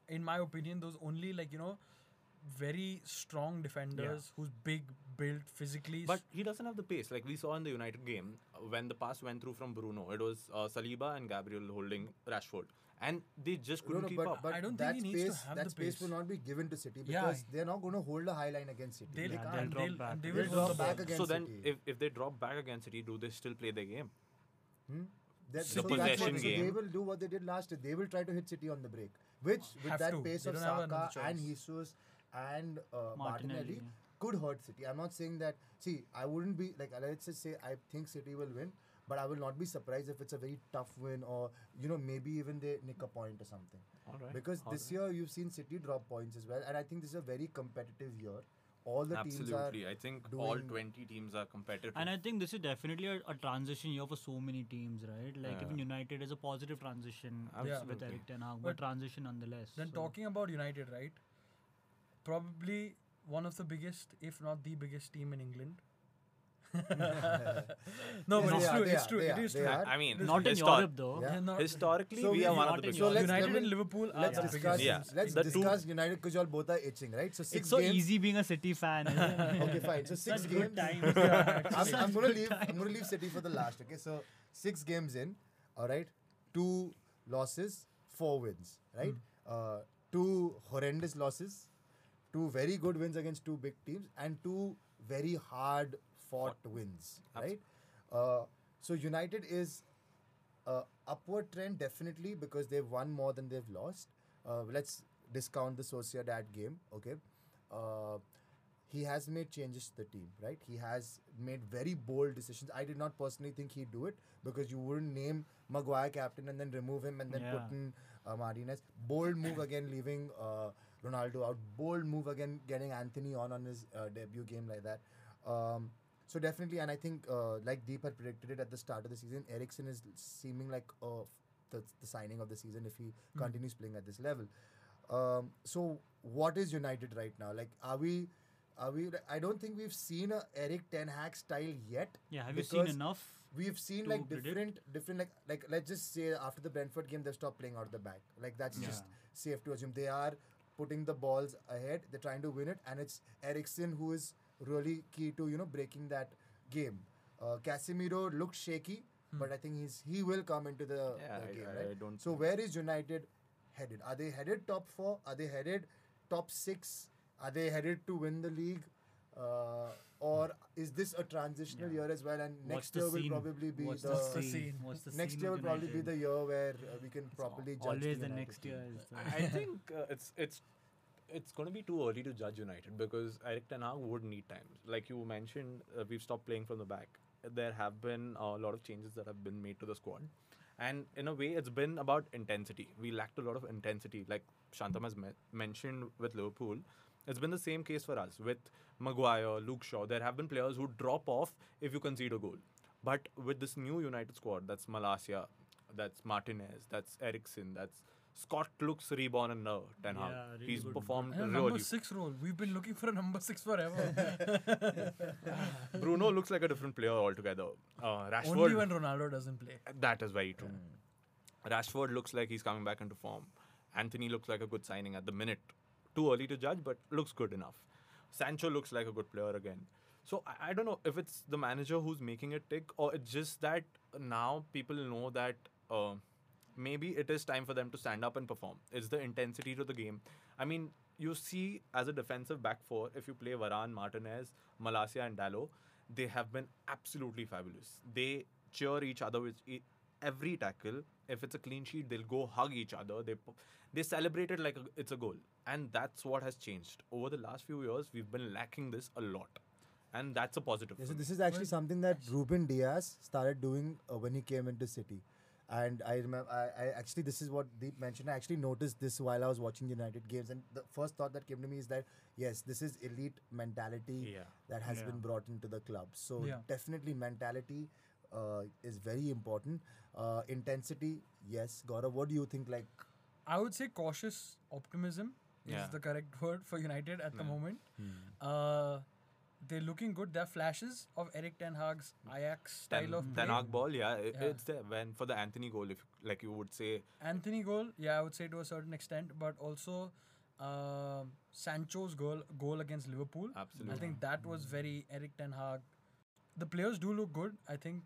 in my opinion, those only like you know, very strong defenders who's big, built physically. But he doesn't have the pace. Like we saw in the United game uh, when the pass went through from Bruno. It was uh, Saliba and Gabriel holding Rashford, and they just couldn't no, keep but, up. but I don't that think he needs to space, have that the space will not be given to City Yeah. because they're not going to hold a high line against City. they'll, They Yeah, can't. they'll drop they'll, back. and they They'll drop back ball. against so then, City. if, if they drop back against City, do they still play their game? Hmm? That, The so that's what- possession so they will do what they did last year. They will try to hit City on the break, which with Have that to. pace They of don't have another Saka and choice. Jesus and uh, Martinelli. Martinelli. Could hurt City. I'm not saying that. See, I wouldn't be like let's just say I think City will win, but I will not be surprised if it's a very tough win or you know maybe even they nick a point or something. All right. Because this year you've seen City drop points as well, and I think this is a very competitive year. All the teams Absolutely. I think all 20 teams are competitive. And I think this is definitely a, a transition year for so many teams, right? Like even United is a positive transition Yeah. with Absolutely. Erik Ten Hag, But but transition nonetheless. Then so- talking about United, right? Probably one of the biggest, if not the biggest team in England. no, but it's true. It's true. they It are, is they true. I mean, not in histor- Europe though. Yeah. Yeah, no, Historically, So we, we- are one of the biggest. So let's- United let and Liverpool are let's the discuss. Yeah. Let's The two- United because you all both are itching, right? So six It's so games. easy being a City fan. Okay, fine. So six Such games. good times. I'm, I'm gonna leave. I'm gonna leave City for the last. Okay, so six games in. All right, two losses, four wins. Right, uh, two horrendous losses, two very good wins against two big teams, and two very hard fought wins, right? Uh, so United is uh, upward trend definitely because they've won more than they've lost. Uh, let's discount the Sociedad game, okay? Uh, he has made changes to the team, right? He has made very bold decisions. I did not personally think he'd do it because you wouldn't name Maguire captain and then remove him and then Yeah. put in uh, Martinez. Bold move again, leaving uh, Ronaldo out. Bold move again, getting Antony on on his uh, debut game like that. Um, so definitely, and I think uh, like Deep had predicted it at the start of the season, Eriksen is seeming like uh, the, the signing of the season if he continues playing at this level. Um, so what is United right now? Like, are we? Are we? I don't think we've seen a Erik Ten Hag style yet. Yeah, have you seen enough? We've seen like predict? different, different like like let's just say after the Brentford game they've stopped playing out the back. Like that's just safe to assume they are putting the balls ahead. They're trying to win it, and it's Eriksen who is really key to you know breaking that game. Uh, Casemiro looks shaky, but I think he's he will come into the, Yeah, the I- game. I right? don't so where is United headed? Are they headed top four? Are they headed top six? Are they headed to win the league? Uh, is this a transitional Yeah. year as well? And What's next the year will probably be What's the, the, the scene? scene? What's the next scene year will probably be the year where uh, we can properly judge. Always the United next team. year. Is the I think uh, it's it's it's going to be too early to judge United because Erik Ten Hag would need time. Like you mentioned, uh, we've stopped playing from the back. There have been a lot of changes that have been made to the squad, and in a way, it's been about intensity. We lacked a lot of intensity, like Shantam has me- mentioned with Liverpool. It's been the same case for us with Maguire, Luke Shaw. There have been players who drop off if you concede a goal. But with this new United squad, that's Malacia, that's Martinez, that's Eriksen, that's Scott looks reborn and now Ten Hag. Yeah, really He's good. performed really. number six role. We've been looking for a number six forever. Bruno looks like a different player altogether. Uh, Rashford, Only when Ronaldo doesn't play. that is very true. Rashford looks like he's coming back into form. Antony looks like a good signing at the minute. Too early to judge, but looks good enough. Sancho looks like a good player again. So I, I don't know if it's the manager who's making it tick, or it's just that now people know that uh, maybe it is time for them to stand up and perform. It's the intensity to the game. I mean, you see as a defensive back four, if you play Varane, Martinez, Malacia, and Dalot, they have been absolutely fabulous. They cheer each other with every tackle. If it's a clean sheet, they'll go hug each other. They they celebrate it like a, it's a goal, and that's what has changed over the last few years. We've been lacking this a lot, and that's a positive. Yeah, so this is actually something that Ruben Dias started doing uh, when he came into City. And I remember, I, I actually, this is what Deep mentioned. I actually noticed this while I was watching United games, and the first thought that came to me is that yes, this is elite mentality Yeah. that has Yeah. been brought into the club. So Yeah. definitely mentality uh, is very important. Uh, intensity, yes. Gaurav, what do you think? Like, I would say cautious optimism Yeah. is the correct word for United at the Yeah. moment. Uh, they're looking good. There are flashes of Erik Ten Hag's Ajax style Ten, of Ten. Hag ball, yeah, i- Yeah. it's there. When for the Antony goal, if like you would say, Antony goal, yeah, I would say to a certain extent, but also um Sancho's goal goal against Liverpool. Absolutely, I think that was very Erik Ten Hag. The players do look good. I think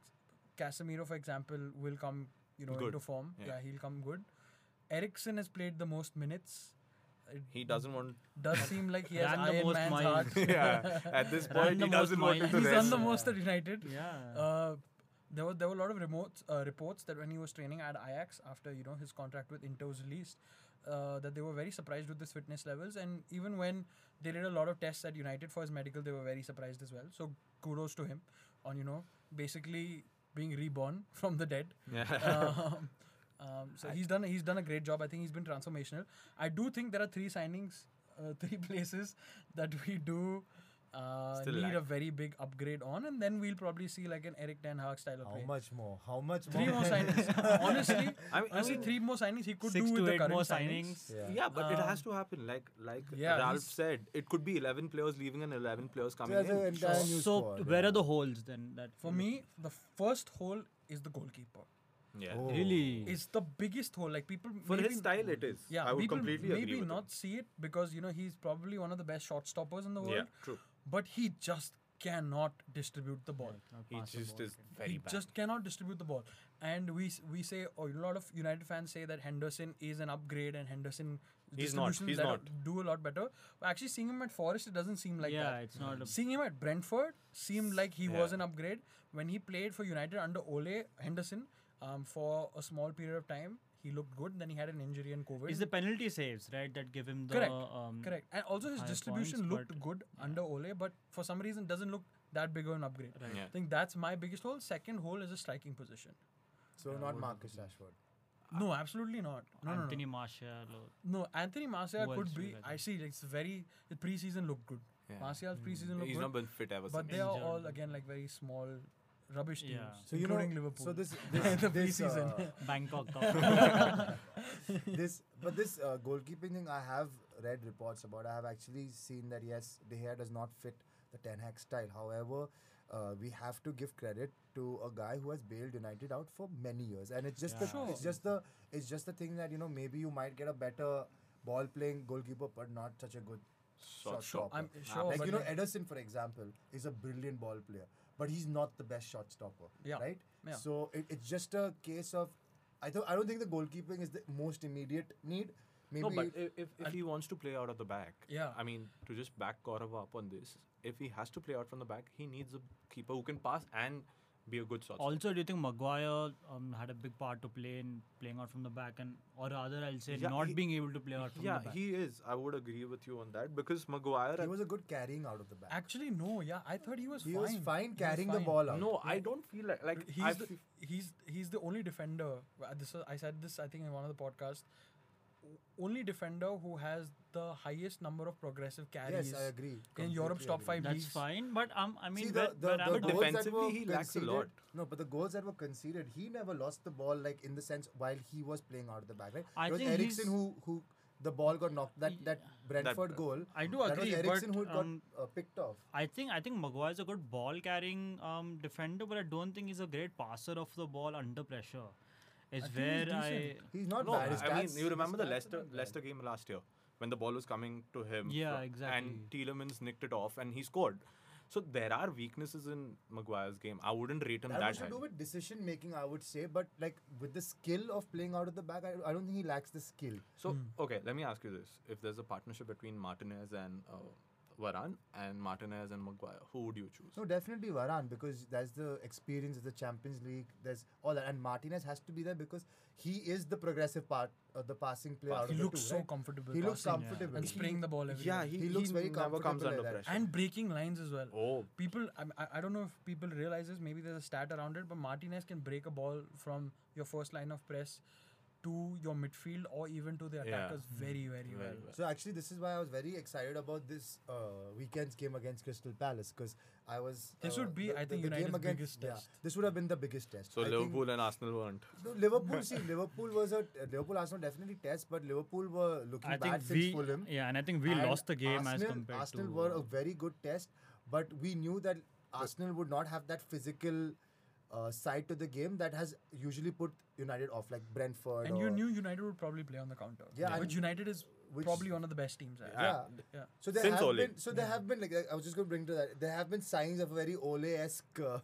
Casemiro, for example, will come you know Good. into form. Yeah. Yeah. he'll come good. Eriksen has played the most minutes. It he doesn't want. does seem like he has Ran the Iron most Man's miles. heart. yeah, at this point, he doesn't want miles. to He's rest. done the most at United. Yeah. Uh, there were there were a lot of remotes, uh, reports that when he was training at Ajax after you know his contract with Inter was released, uh, that they were very surprised with his fitness levels, and even when they did a lot of tests at United for his medical, they were very surprised as well. So kudos to him on you know basically being reborn from the dead. Yeah. um, um, so he's done he's done a great job. I think he's been transformational. I do think there are three signings, uh, three places that we do uh, need lack. a very big upgrade on, and then we'll probably see like an Erik Ten Hag style of how play. much more? How much more? Three more? more signings. honestly, I mean, I honestly, mean, three more signings he could do with the eight current more signings. signings. Yeah. Yeah, but it Um, has to happen. Like like yeah, Ralf said, it could be eleven players leaving and eleven players coming there's in. entire new So squad, where yeah. are the holes then? That For me, the first hole is the goalkeeper. Yeah. Oh. really, It's the biggest hole. Like people For maybe, his style, it is. Yeah, I would people completely maybe agree with not see it because you know he's probably one of the best shot stoppers in the world. Yeah, true. But he just cannot distribute the ball. Not He just ball. is very he bad. just cannot distribute the ball. And we we say, or a lot of United fans say that Henderson is an upgrade and Henderson He's not, he's let- not. do a lot better. But actually, seeing him at Forest, it doesn't seem like yeah, that. it's not. A, Seeing him at Brentford seemed like he was an upgrade. When he played for United under Ole Henderson um, for a small period of time, he looked good. Then he had an injury and COVID. Is the penalty saves, right, that give him the. Correct, Um, Correct. And also his distribution points, looked but- good under Ole, but for some reason doesn't look that big of an upgrade. Right. Yeah. I think that's my biggest hole. Second hole is a striking position. So Yeah, not Marcus agree. Rashford. No, absolutely not. No, no, Anthony no. Martial. No, Anthony Martial Who could be. I see. It's very. The preseason looked good. Yeah. Martial's preseason looked He's good. not been fit ever but since. they are all again like very small, rubbish teams, Yeah. So you know, including Liverpool. so this this, The this, preseason. uh, Bangkok. This but this uh, goalkeeping thing I have read reports about. I have actually seen that yes, De Gea does not fit the Ten Hag style. However, uh, we have to give credit to a guy who has bailed United out for many years, and it's just Yeah. the it's just the it's just the thing that you know maybe you might get a better ball playing goalkeeper, but not such a good Shot shot Sure, stopper. I'm sure. like you know, then- Ederson, for example, is a brilliant ball player, but he's not the best shot stopper. Yeah. Right. Yeah. So it, it's just a case of, I don't I don't think the goalkeeping is the most immediate need. Maybe no, but if, if, if he wants to play out of the back, Yeah. I mean, to just back Gaurav up on this, if he has to play out from the back, he needs a keeper who can pass and be a good shot. also, do you think Maguire um, had a big part to play in playing out from the back, and or rather, I'll say Yeah, not he- being able to play out from yeah, the back? Yeah, he is. I would agree with you on that because Maguire. he was a good carrying out of the back. Actually, no. Yeah, I thought he was He fine. was fine carrying the fine. ball out. no, I don't feel like like I He's the, fe- he's he's the only defender. This was- I said this I think in one of the podcasts. O- Only defender who has the highest number of progressive carries Yes, I agree. in Europe's top agree. five That's leagues. fine, but um, I mean, See, the, the, where the I'm But at- goals that defensively, were he lacks a conceded- lot. No, but the goals that were conceded, he never lost the ball like in the sense while he was playing out of the back, right? I it was think Eriksen he's- who who the ball got knocked. That that Brentford goal. I do that agree, was Eriksen but who got um, uh, picked off. I think I think Maguire's a good ball carrying um, defender, but I don't think he's a great passer of the ball under pressure. Is I where he's I. He's not no, bad. His I mean, you remember the Leicester. Leicester game last year when the ball was coming to him. Yeah, fro- exactly. And Tielemans nicked it off and he scored. So there are weaknesses in Maguire's game. I wouldn't rate him That that was to do with decision making, I would say. But like with the skill of playing out of the back, I, I don't think he lacks the skill. So Hmm. okay, let me ask you this: If there's a partnership between Martinez and uh, Varane and Martinez and Maguire, who would you choose? No, definitely Varane because that's the experience of the Champions League. There's all that, and Martinez has to be there because he is the progressive part of the passing player. Pass- out He of the looks two, so right? comfortable. He looks passing comfortable. and He- spraying the ball everywhere. yeah, he, He looks very never comes comfortable under like pressure. and breaking lines as well. oh, People, I'm- I, I don't know if people realize this. Maybe there's a stat around it, but Martinez can break a ball from your first line of press to your midfield or even to the attackers very, very, Very well. well. So actually, this is why I was very excited about this uh, weekend's game against Crystal Palace because I was. This uh, would be, the- I think, the game United's against- biggest yeah, test. This would have been the biggest test. so I think- Liverpool and Arsenal weren't. No, Liverpool, see, Liverpool was a uh, Liverpool Arsenal definitely test, but Liverpool were looking I bad think since we Fulham. yeah, and I think we And lost the game as Arsenal, compared Arsenal to were a very good test, but we knew that Arsenal would not have that physical uh, side to the game that has usually put United off, like Brentford. And you knew United would probably play on the counter. Yeah, which United is which- probably one of the best teams. actually. Yeah. yeah. So there Since have Ole. been, so there have been like I was just going to bring to that. There have been signs of a very Ole-esque uh,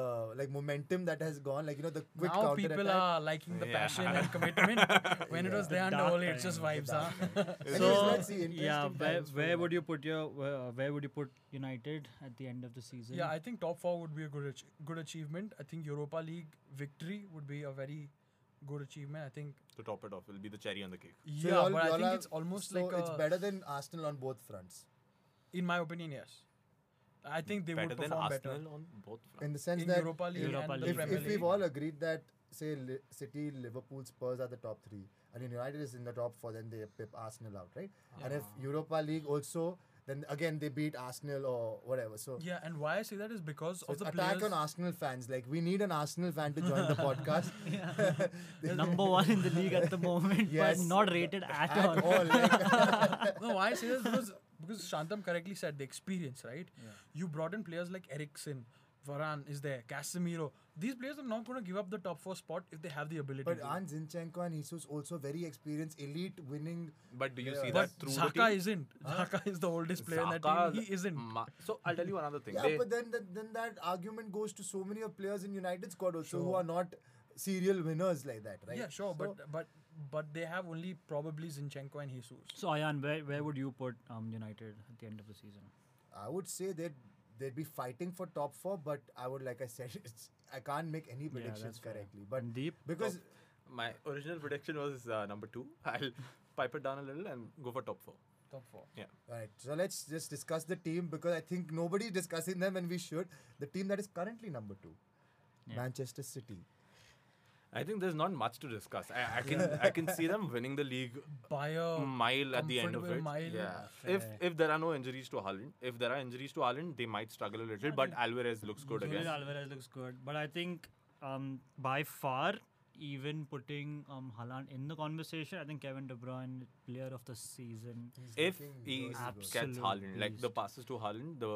uh, like momentum that has gone. Like you know the quick now counter people attack. are liking the Yeah. passion and commitment. when it was Yeah. there under dark Ole, it's just vibes, huh? Anyways, So yeah, where, where would you put your where, uh, where would you put United at the end of the season? Yeah, I think top four would be a good ach- good achievement. I think Europa League victory would be a very good achievement. I think To top it off, will be the cherry on the cake. So yeah, y'all- but I think have- it's almost so like it's a, better than Arsenal on both fronts. in my opinion, yes. I think they better would perform Arsenal better on both fronts. In the sense in that Europa League Europa League. if, if we've all agreed that say Li- City, Liverpool, Spurs are the top three, and then United is in the top four, then they pip Arsenal out, right? And if Europa League also, then again they beat Arsenal or whatever. So, yeah, and why I say that is because so of the attack players. on Arsenal fans. Like we need an Arsenal fan to join the podcast. number one in the league at the moment, Yes. but not rated at, At all. all, like, no, why I say that is because because Shantam correctly said the experience, right? You brought in players like Eriksen, Varane is there, Casemiro. These players are not going to give up the top four spot if they have the ability. But to. aren't Zinchenko and Jesus also very experienced, elite, winning? But do you Yeah. see but that through Xhaka the team? isn't. Xhaka is the oldest player in that team. He isn't. Ma- so I'll tell you another thing. Yeah, They- but then, then then that argument goes to so many of players in United squad also who are not serial winners like that, right? Yeah, sure, So- but but but they have only probably Zinchenko and Jesus. So Ayaan, where where would you put um, United at the end of the season? I would say that they'd be fighting for top four, but I would, like I said, it's I can't make any predictions that's fair. correctly. But Deep? because my original prediction was uh, number two. I'll pipe it down a little and go for top four. Top four. Yeah. right, so let's just discuss the team because I think nobody's discussing them, and we should. The team that is currently number two, Yeah. Manchester City. I think there's not much to discuss. I, I can I can see them winning the league By a mile at the end of it. mile. Yeah. If if there are no injuries to Haaland, if there are injuries to Haaland, they might struggle a little. But Alvarez looks good again. Alvarez looks good, but I think um, by far, even putting um, Haaland in the conversation, I think Kevin De Bruyne, player of the season. He's If he gets Absolute Haaland, like the passes to Haaland, the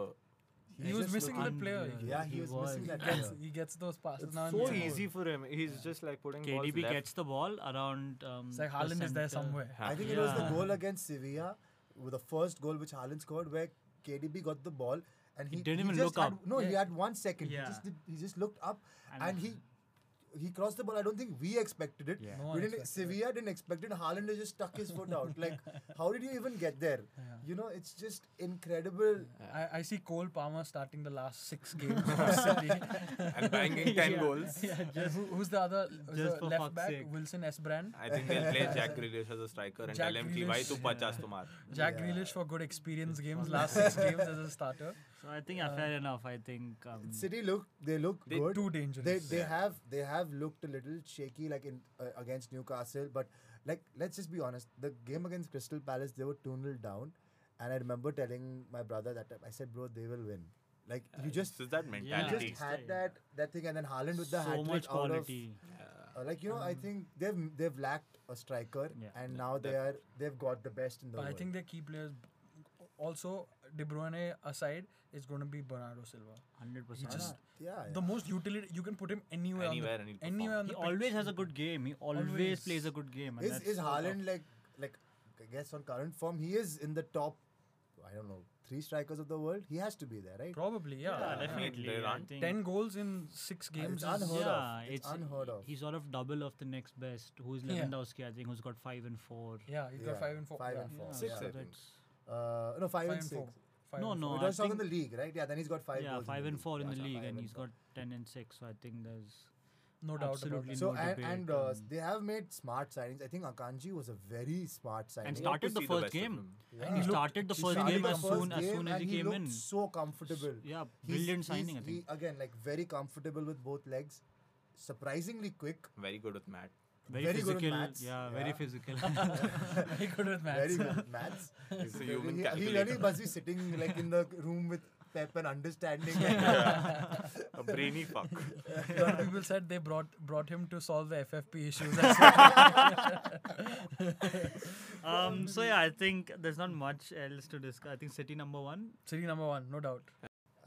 he He's was missing looking that player. unreal. Yeah, he, He was, was. missing that. He gets, player. he gets those passes it's now. and so easy for him. He's just like putting balls KDB left. gets the ball around. Um, It's like the Haaland is there somewhere. I think it was the goal against Sevilla, with the first goal which Haaland scored, where KDB got the ball and he, He didn't even just look had, up. No, he had one second. Yeah. He just did, he just looked up And- and, he he crossed the ball. I don't think we expected it. Yeah. No we didn't. Sevilla it. didn't expect it. Haaland just stuck his foot out. Like, how did you even get there? Yeah. You know, it's just incredible. I, I see Cole Palmer starting the last six games and banging ten yeah. goals. Yeah, just, who, who's the other who's just the left back? Sake. Wilson Brand. I think they'll play Jack Grealish as a striker and Jack tell him Jack Grealish for good experience games last six games as a starter. So I think, yeah, fair enough. I think. Um, City look. They look They good. Too dangerous. they they Yeah. have they have looked a little shaky like in uh, against Newcastle, but like let's just be honest, the game against Crystal Palace they were two 0 down, and I remember telling my brother that time, I said, bro, they will win. Like you Uh, just it's just that you just had that that thing, and then Haaland with the so hat much trick out of quality. uh, like you know I think they've they've lacked a striker, Yeah. and Yeah, now they are they've got the best in the But I think their key players, also De Bruyne aside, it's going to be Bernardo Silva. Hundred percent. just yeah, the most utility you can put him anywhere. Anywhere on the, he'll anywhere on He the always has a good game. He always, Always. plays a good game. and is that's is so. Haaland like like I guess on current form he is in the top I don't know three strikers of the world. He has to be there, right? Probably, yeah. Yeah, definitely. there I aren't Ten goals in six games. it's is- unheard of. yeah, It's unheard of. He's sort of double of the next best, who's Yeah. Lewandowski, I think, who's got five and four. Yeah, he's got five and four. five yeah. and four. Yeah, Six, so I think. That's- Uh, no, five, Five and and six. four. Five No, and no, four. We're I just talking the league, right? Yeah, then he's got five yeah, goals. five and four in the league, and and he's four. got ten and six. So I think there's No doubt about Absolutely that. So no and, and uh, um, they have made smart signings. I think Akanji was a very smart signing. And We want to started the first best game. Yeah. and he looked- started the first game as soon as soon as he he came in. so comfortable. Yeah, brilliant he's- signing. I he- think again, like very comfortable with both legs, surprisingly quick, Very good with Matt. Very, very good with physical. maths, Yeah, very physical. Very good with maths. very good with maths. He's a human he, he calculator. really must be sitting like in the room with Pep and understanding. a brainy fuck. A people said they brought brought him to solve the FFP issues. um. So yeah, I think there's not much else to discuss. I think City number one. City number one, no doubt.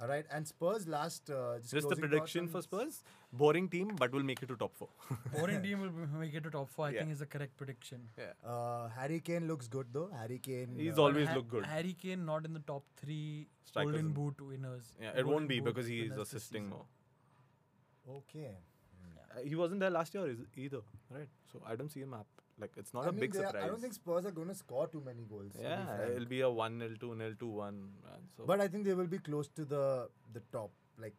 All right, and Spurs last. Uh, just Just the prediction for Spurs. Boring team, but will make it to top four. Boring team will make it to top four. I Yeah. think is the correct prediction. Uh, Harry Kane looks good though. Harry Kane. He's uh, always Ha- looked good. Harry Kane not in the top three Strikers Golden Boot winners. Yeah, it Golden won't be because he is assisting season. more. Okay. Uh, he wasn't there last year either, right? So I don't see him up. Like it's not I a mean, big they are- surprise. I don't think Spurs are going to score too many goals. to be Yeah, it'll be a one 0 two 0 two one. And so But I think they will be close to the the top. Like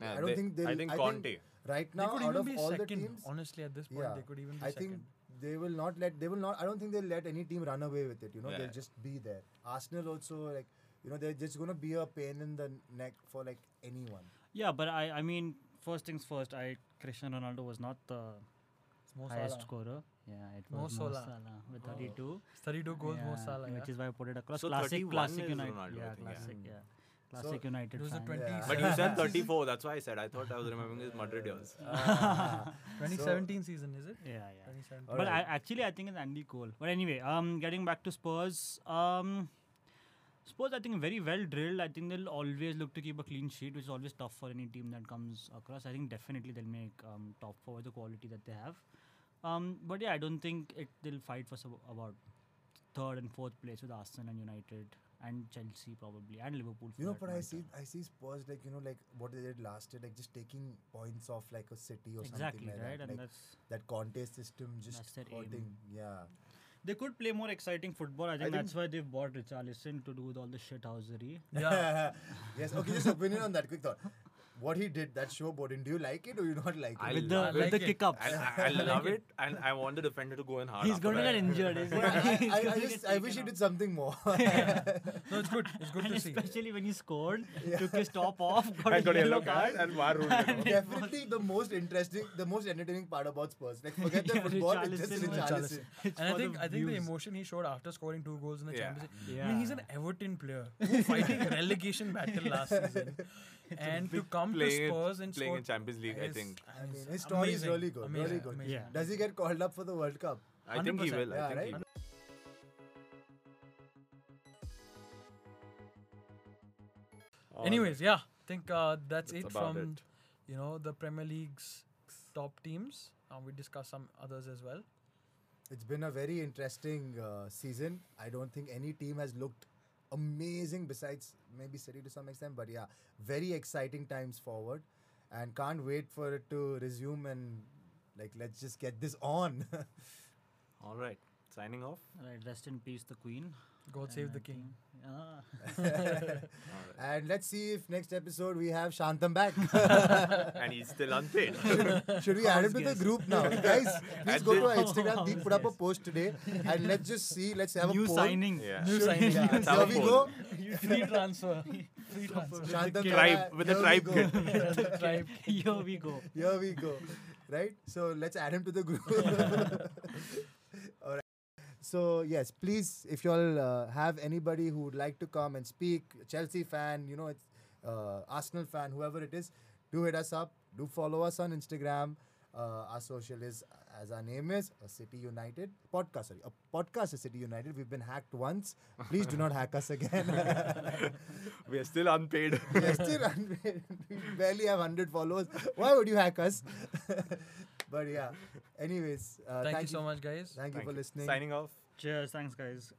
yeah, I don't they- think they'll. I think I Conte. think right They now, could out even of be all the second. teams, Honestly, at this point, yeah, they could even be I second. think they will not let. They will not. I don't think they'll let any team run away with it. You know, Yeah. they'll just be there. Arsenal also like. You know, they're just gonna be a pain in the neck for like anyone. Yeah, but I I mean first things first. I Cristiano Ronaldo was not the It's highest Salah. scorer. Yeah, it Mo was Mo Salah. Salah with Oh. 32. 32 goals, Mo Yeah, Salah. which is why I put it across. So classic, classic United. Ronaldo, yeah, think, yeah. classic. Yeah, classic So, United. it was the fan. 20 Yeah. But you said 34. That's why I said. I thought I was remembering his Madrid years. Ah, 2017 season, is it? Yeah, yeah. 2017. All But I, actually, I think it's Andy Cole. But anyway, um, getting back to Spurs, um, Spurs, I think, very well drilled. I think they'll always look to keep a clean sheet, which is always tough for any team that comes across. I think definitely they'll make um, top four with the quality that they have. Um, but yeah, I don't think it they'll fight for some, about third and fourth place with Arsenal and United and Chelsea probably and Liverpool. for You know, that but I see, I see Spurs like you know, like what they did last year, like just taking points off like a city or exactly something like right, that. and Like that's that contest system just That's their aim. hurting. Yeah. they could play more exciting football. I think, think- that's why they've bought Richarlison to do with all the shithousery. Yeah. yes. Okay. Just opinion on that. Quick thought. What he did, that showboating. Do you like it or you not like it? I with the with it. the kick ups. I, I, I love it, and I want the defender to go in hard. He's going to get injured. I, I, I just I wish he did something more. No, it's good. It's good to see. Especially when he scored, took his top off, got, I a got a yellow yellow card, and VAR ruled it off. Definitely the most interesting, the most entertaining part about Spurs. Like forget the football, it's just Richarlison. Richarlison. Richarlison. It's And I think the I think the emotion he showed after scoring two goals in the Yeah. Champions League. I mean, he's an Everton player who fighting relegation battle last season, and to come to Playing, Spurs and playing in Champions League, I think. I mean, his story is really good, really amazing, good. amazing. Yeah. Does he get called up for the World Cup? I think he will. I yeah, think he right? will. All Anyways, yeah, I think uh, that's, That's it from it. you know the Premier League's top teams. Uh, we discussed some others as well. It's been a very interesting uh, season. I don't think any team has looked amazing besides maybe City to some extent, but yeah, very exciting times forward, and can't wait for it to resume and like let's just get this on. All right. Signing off. Right, rest in peace, the Queen. God And save the king. think- Ah. And let's see if next episode we have Shantam back. and he's still unpaid. Should we add him to the group now, guys? Please At go to our Instagram. Deep put up a post today, and let's just see. Let's have New a poll. signing. yeah. New Should- signing. yeah, Let's Here we go. Free transfer. Free transfer. Shantam Tribe with the here tribe kit. The tribe. Here we go. Here we go. Right? So let's add him to the group. So, yes, please, if you all uh, have anybody who would like to come and speak, Chelsea fan, you know, it's uh, Arsenal fan, whoever it is, do hit us up. Do follow us on Instagram. Uh, our social is, as our name is, a City United podcast. Sorry, a podcast is City United. We've been hacked once. Please do not hack us again. We are still unpaid. we are still unpaid. we barely have 100 followers. Why would you hack us? but yeah. Anyways, uh, Thank, you so much, guys. Thank you for you. listening. Signing off. Cheers. Thanks, guys.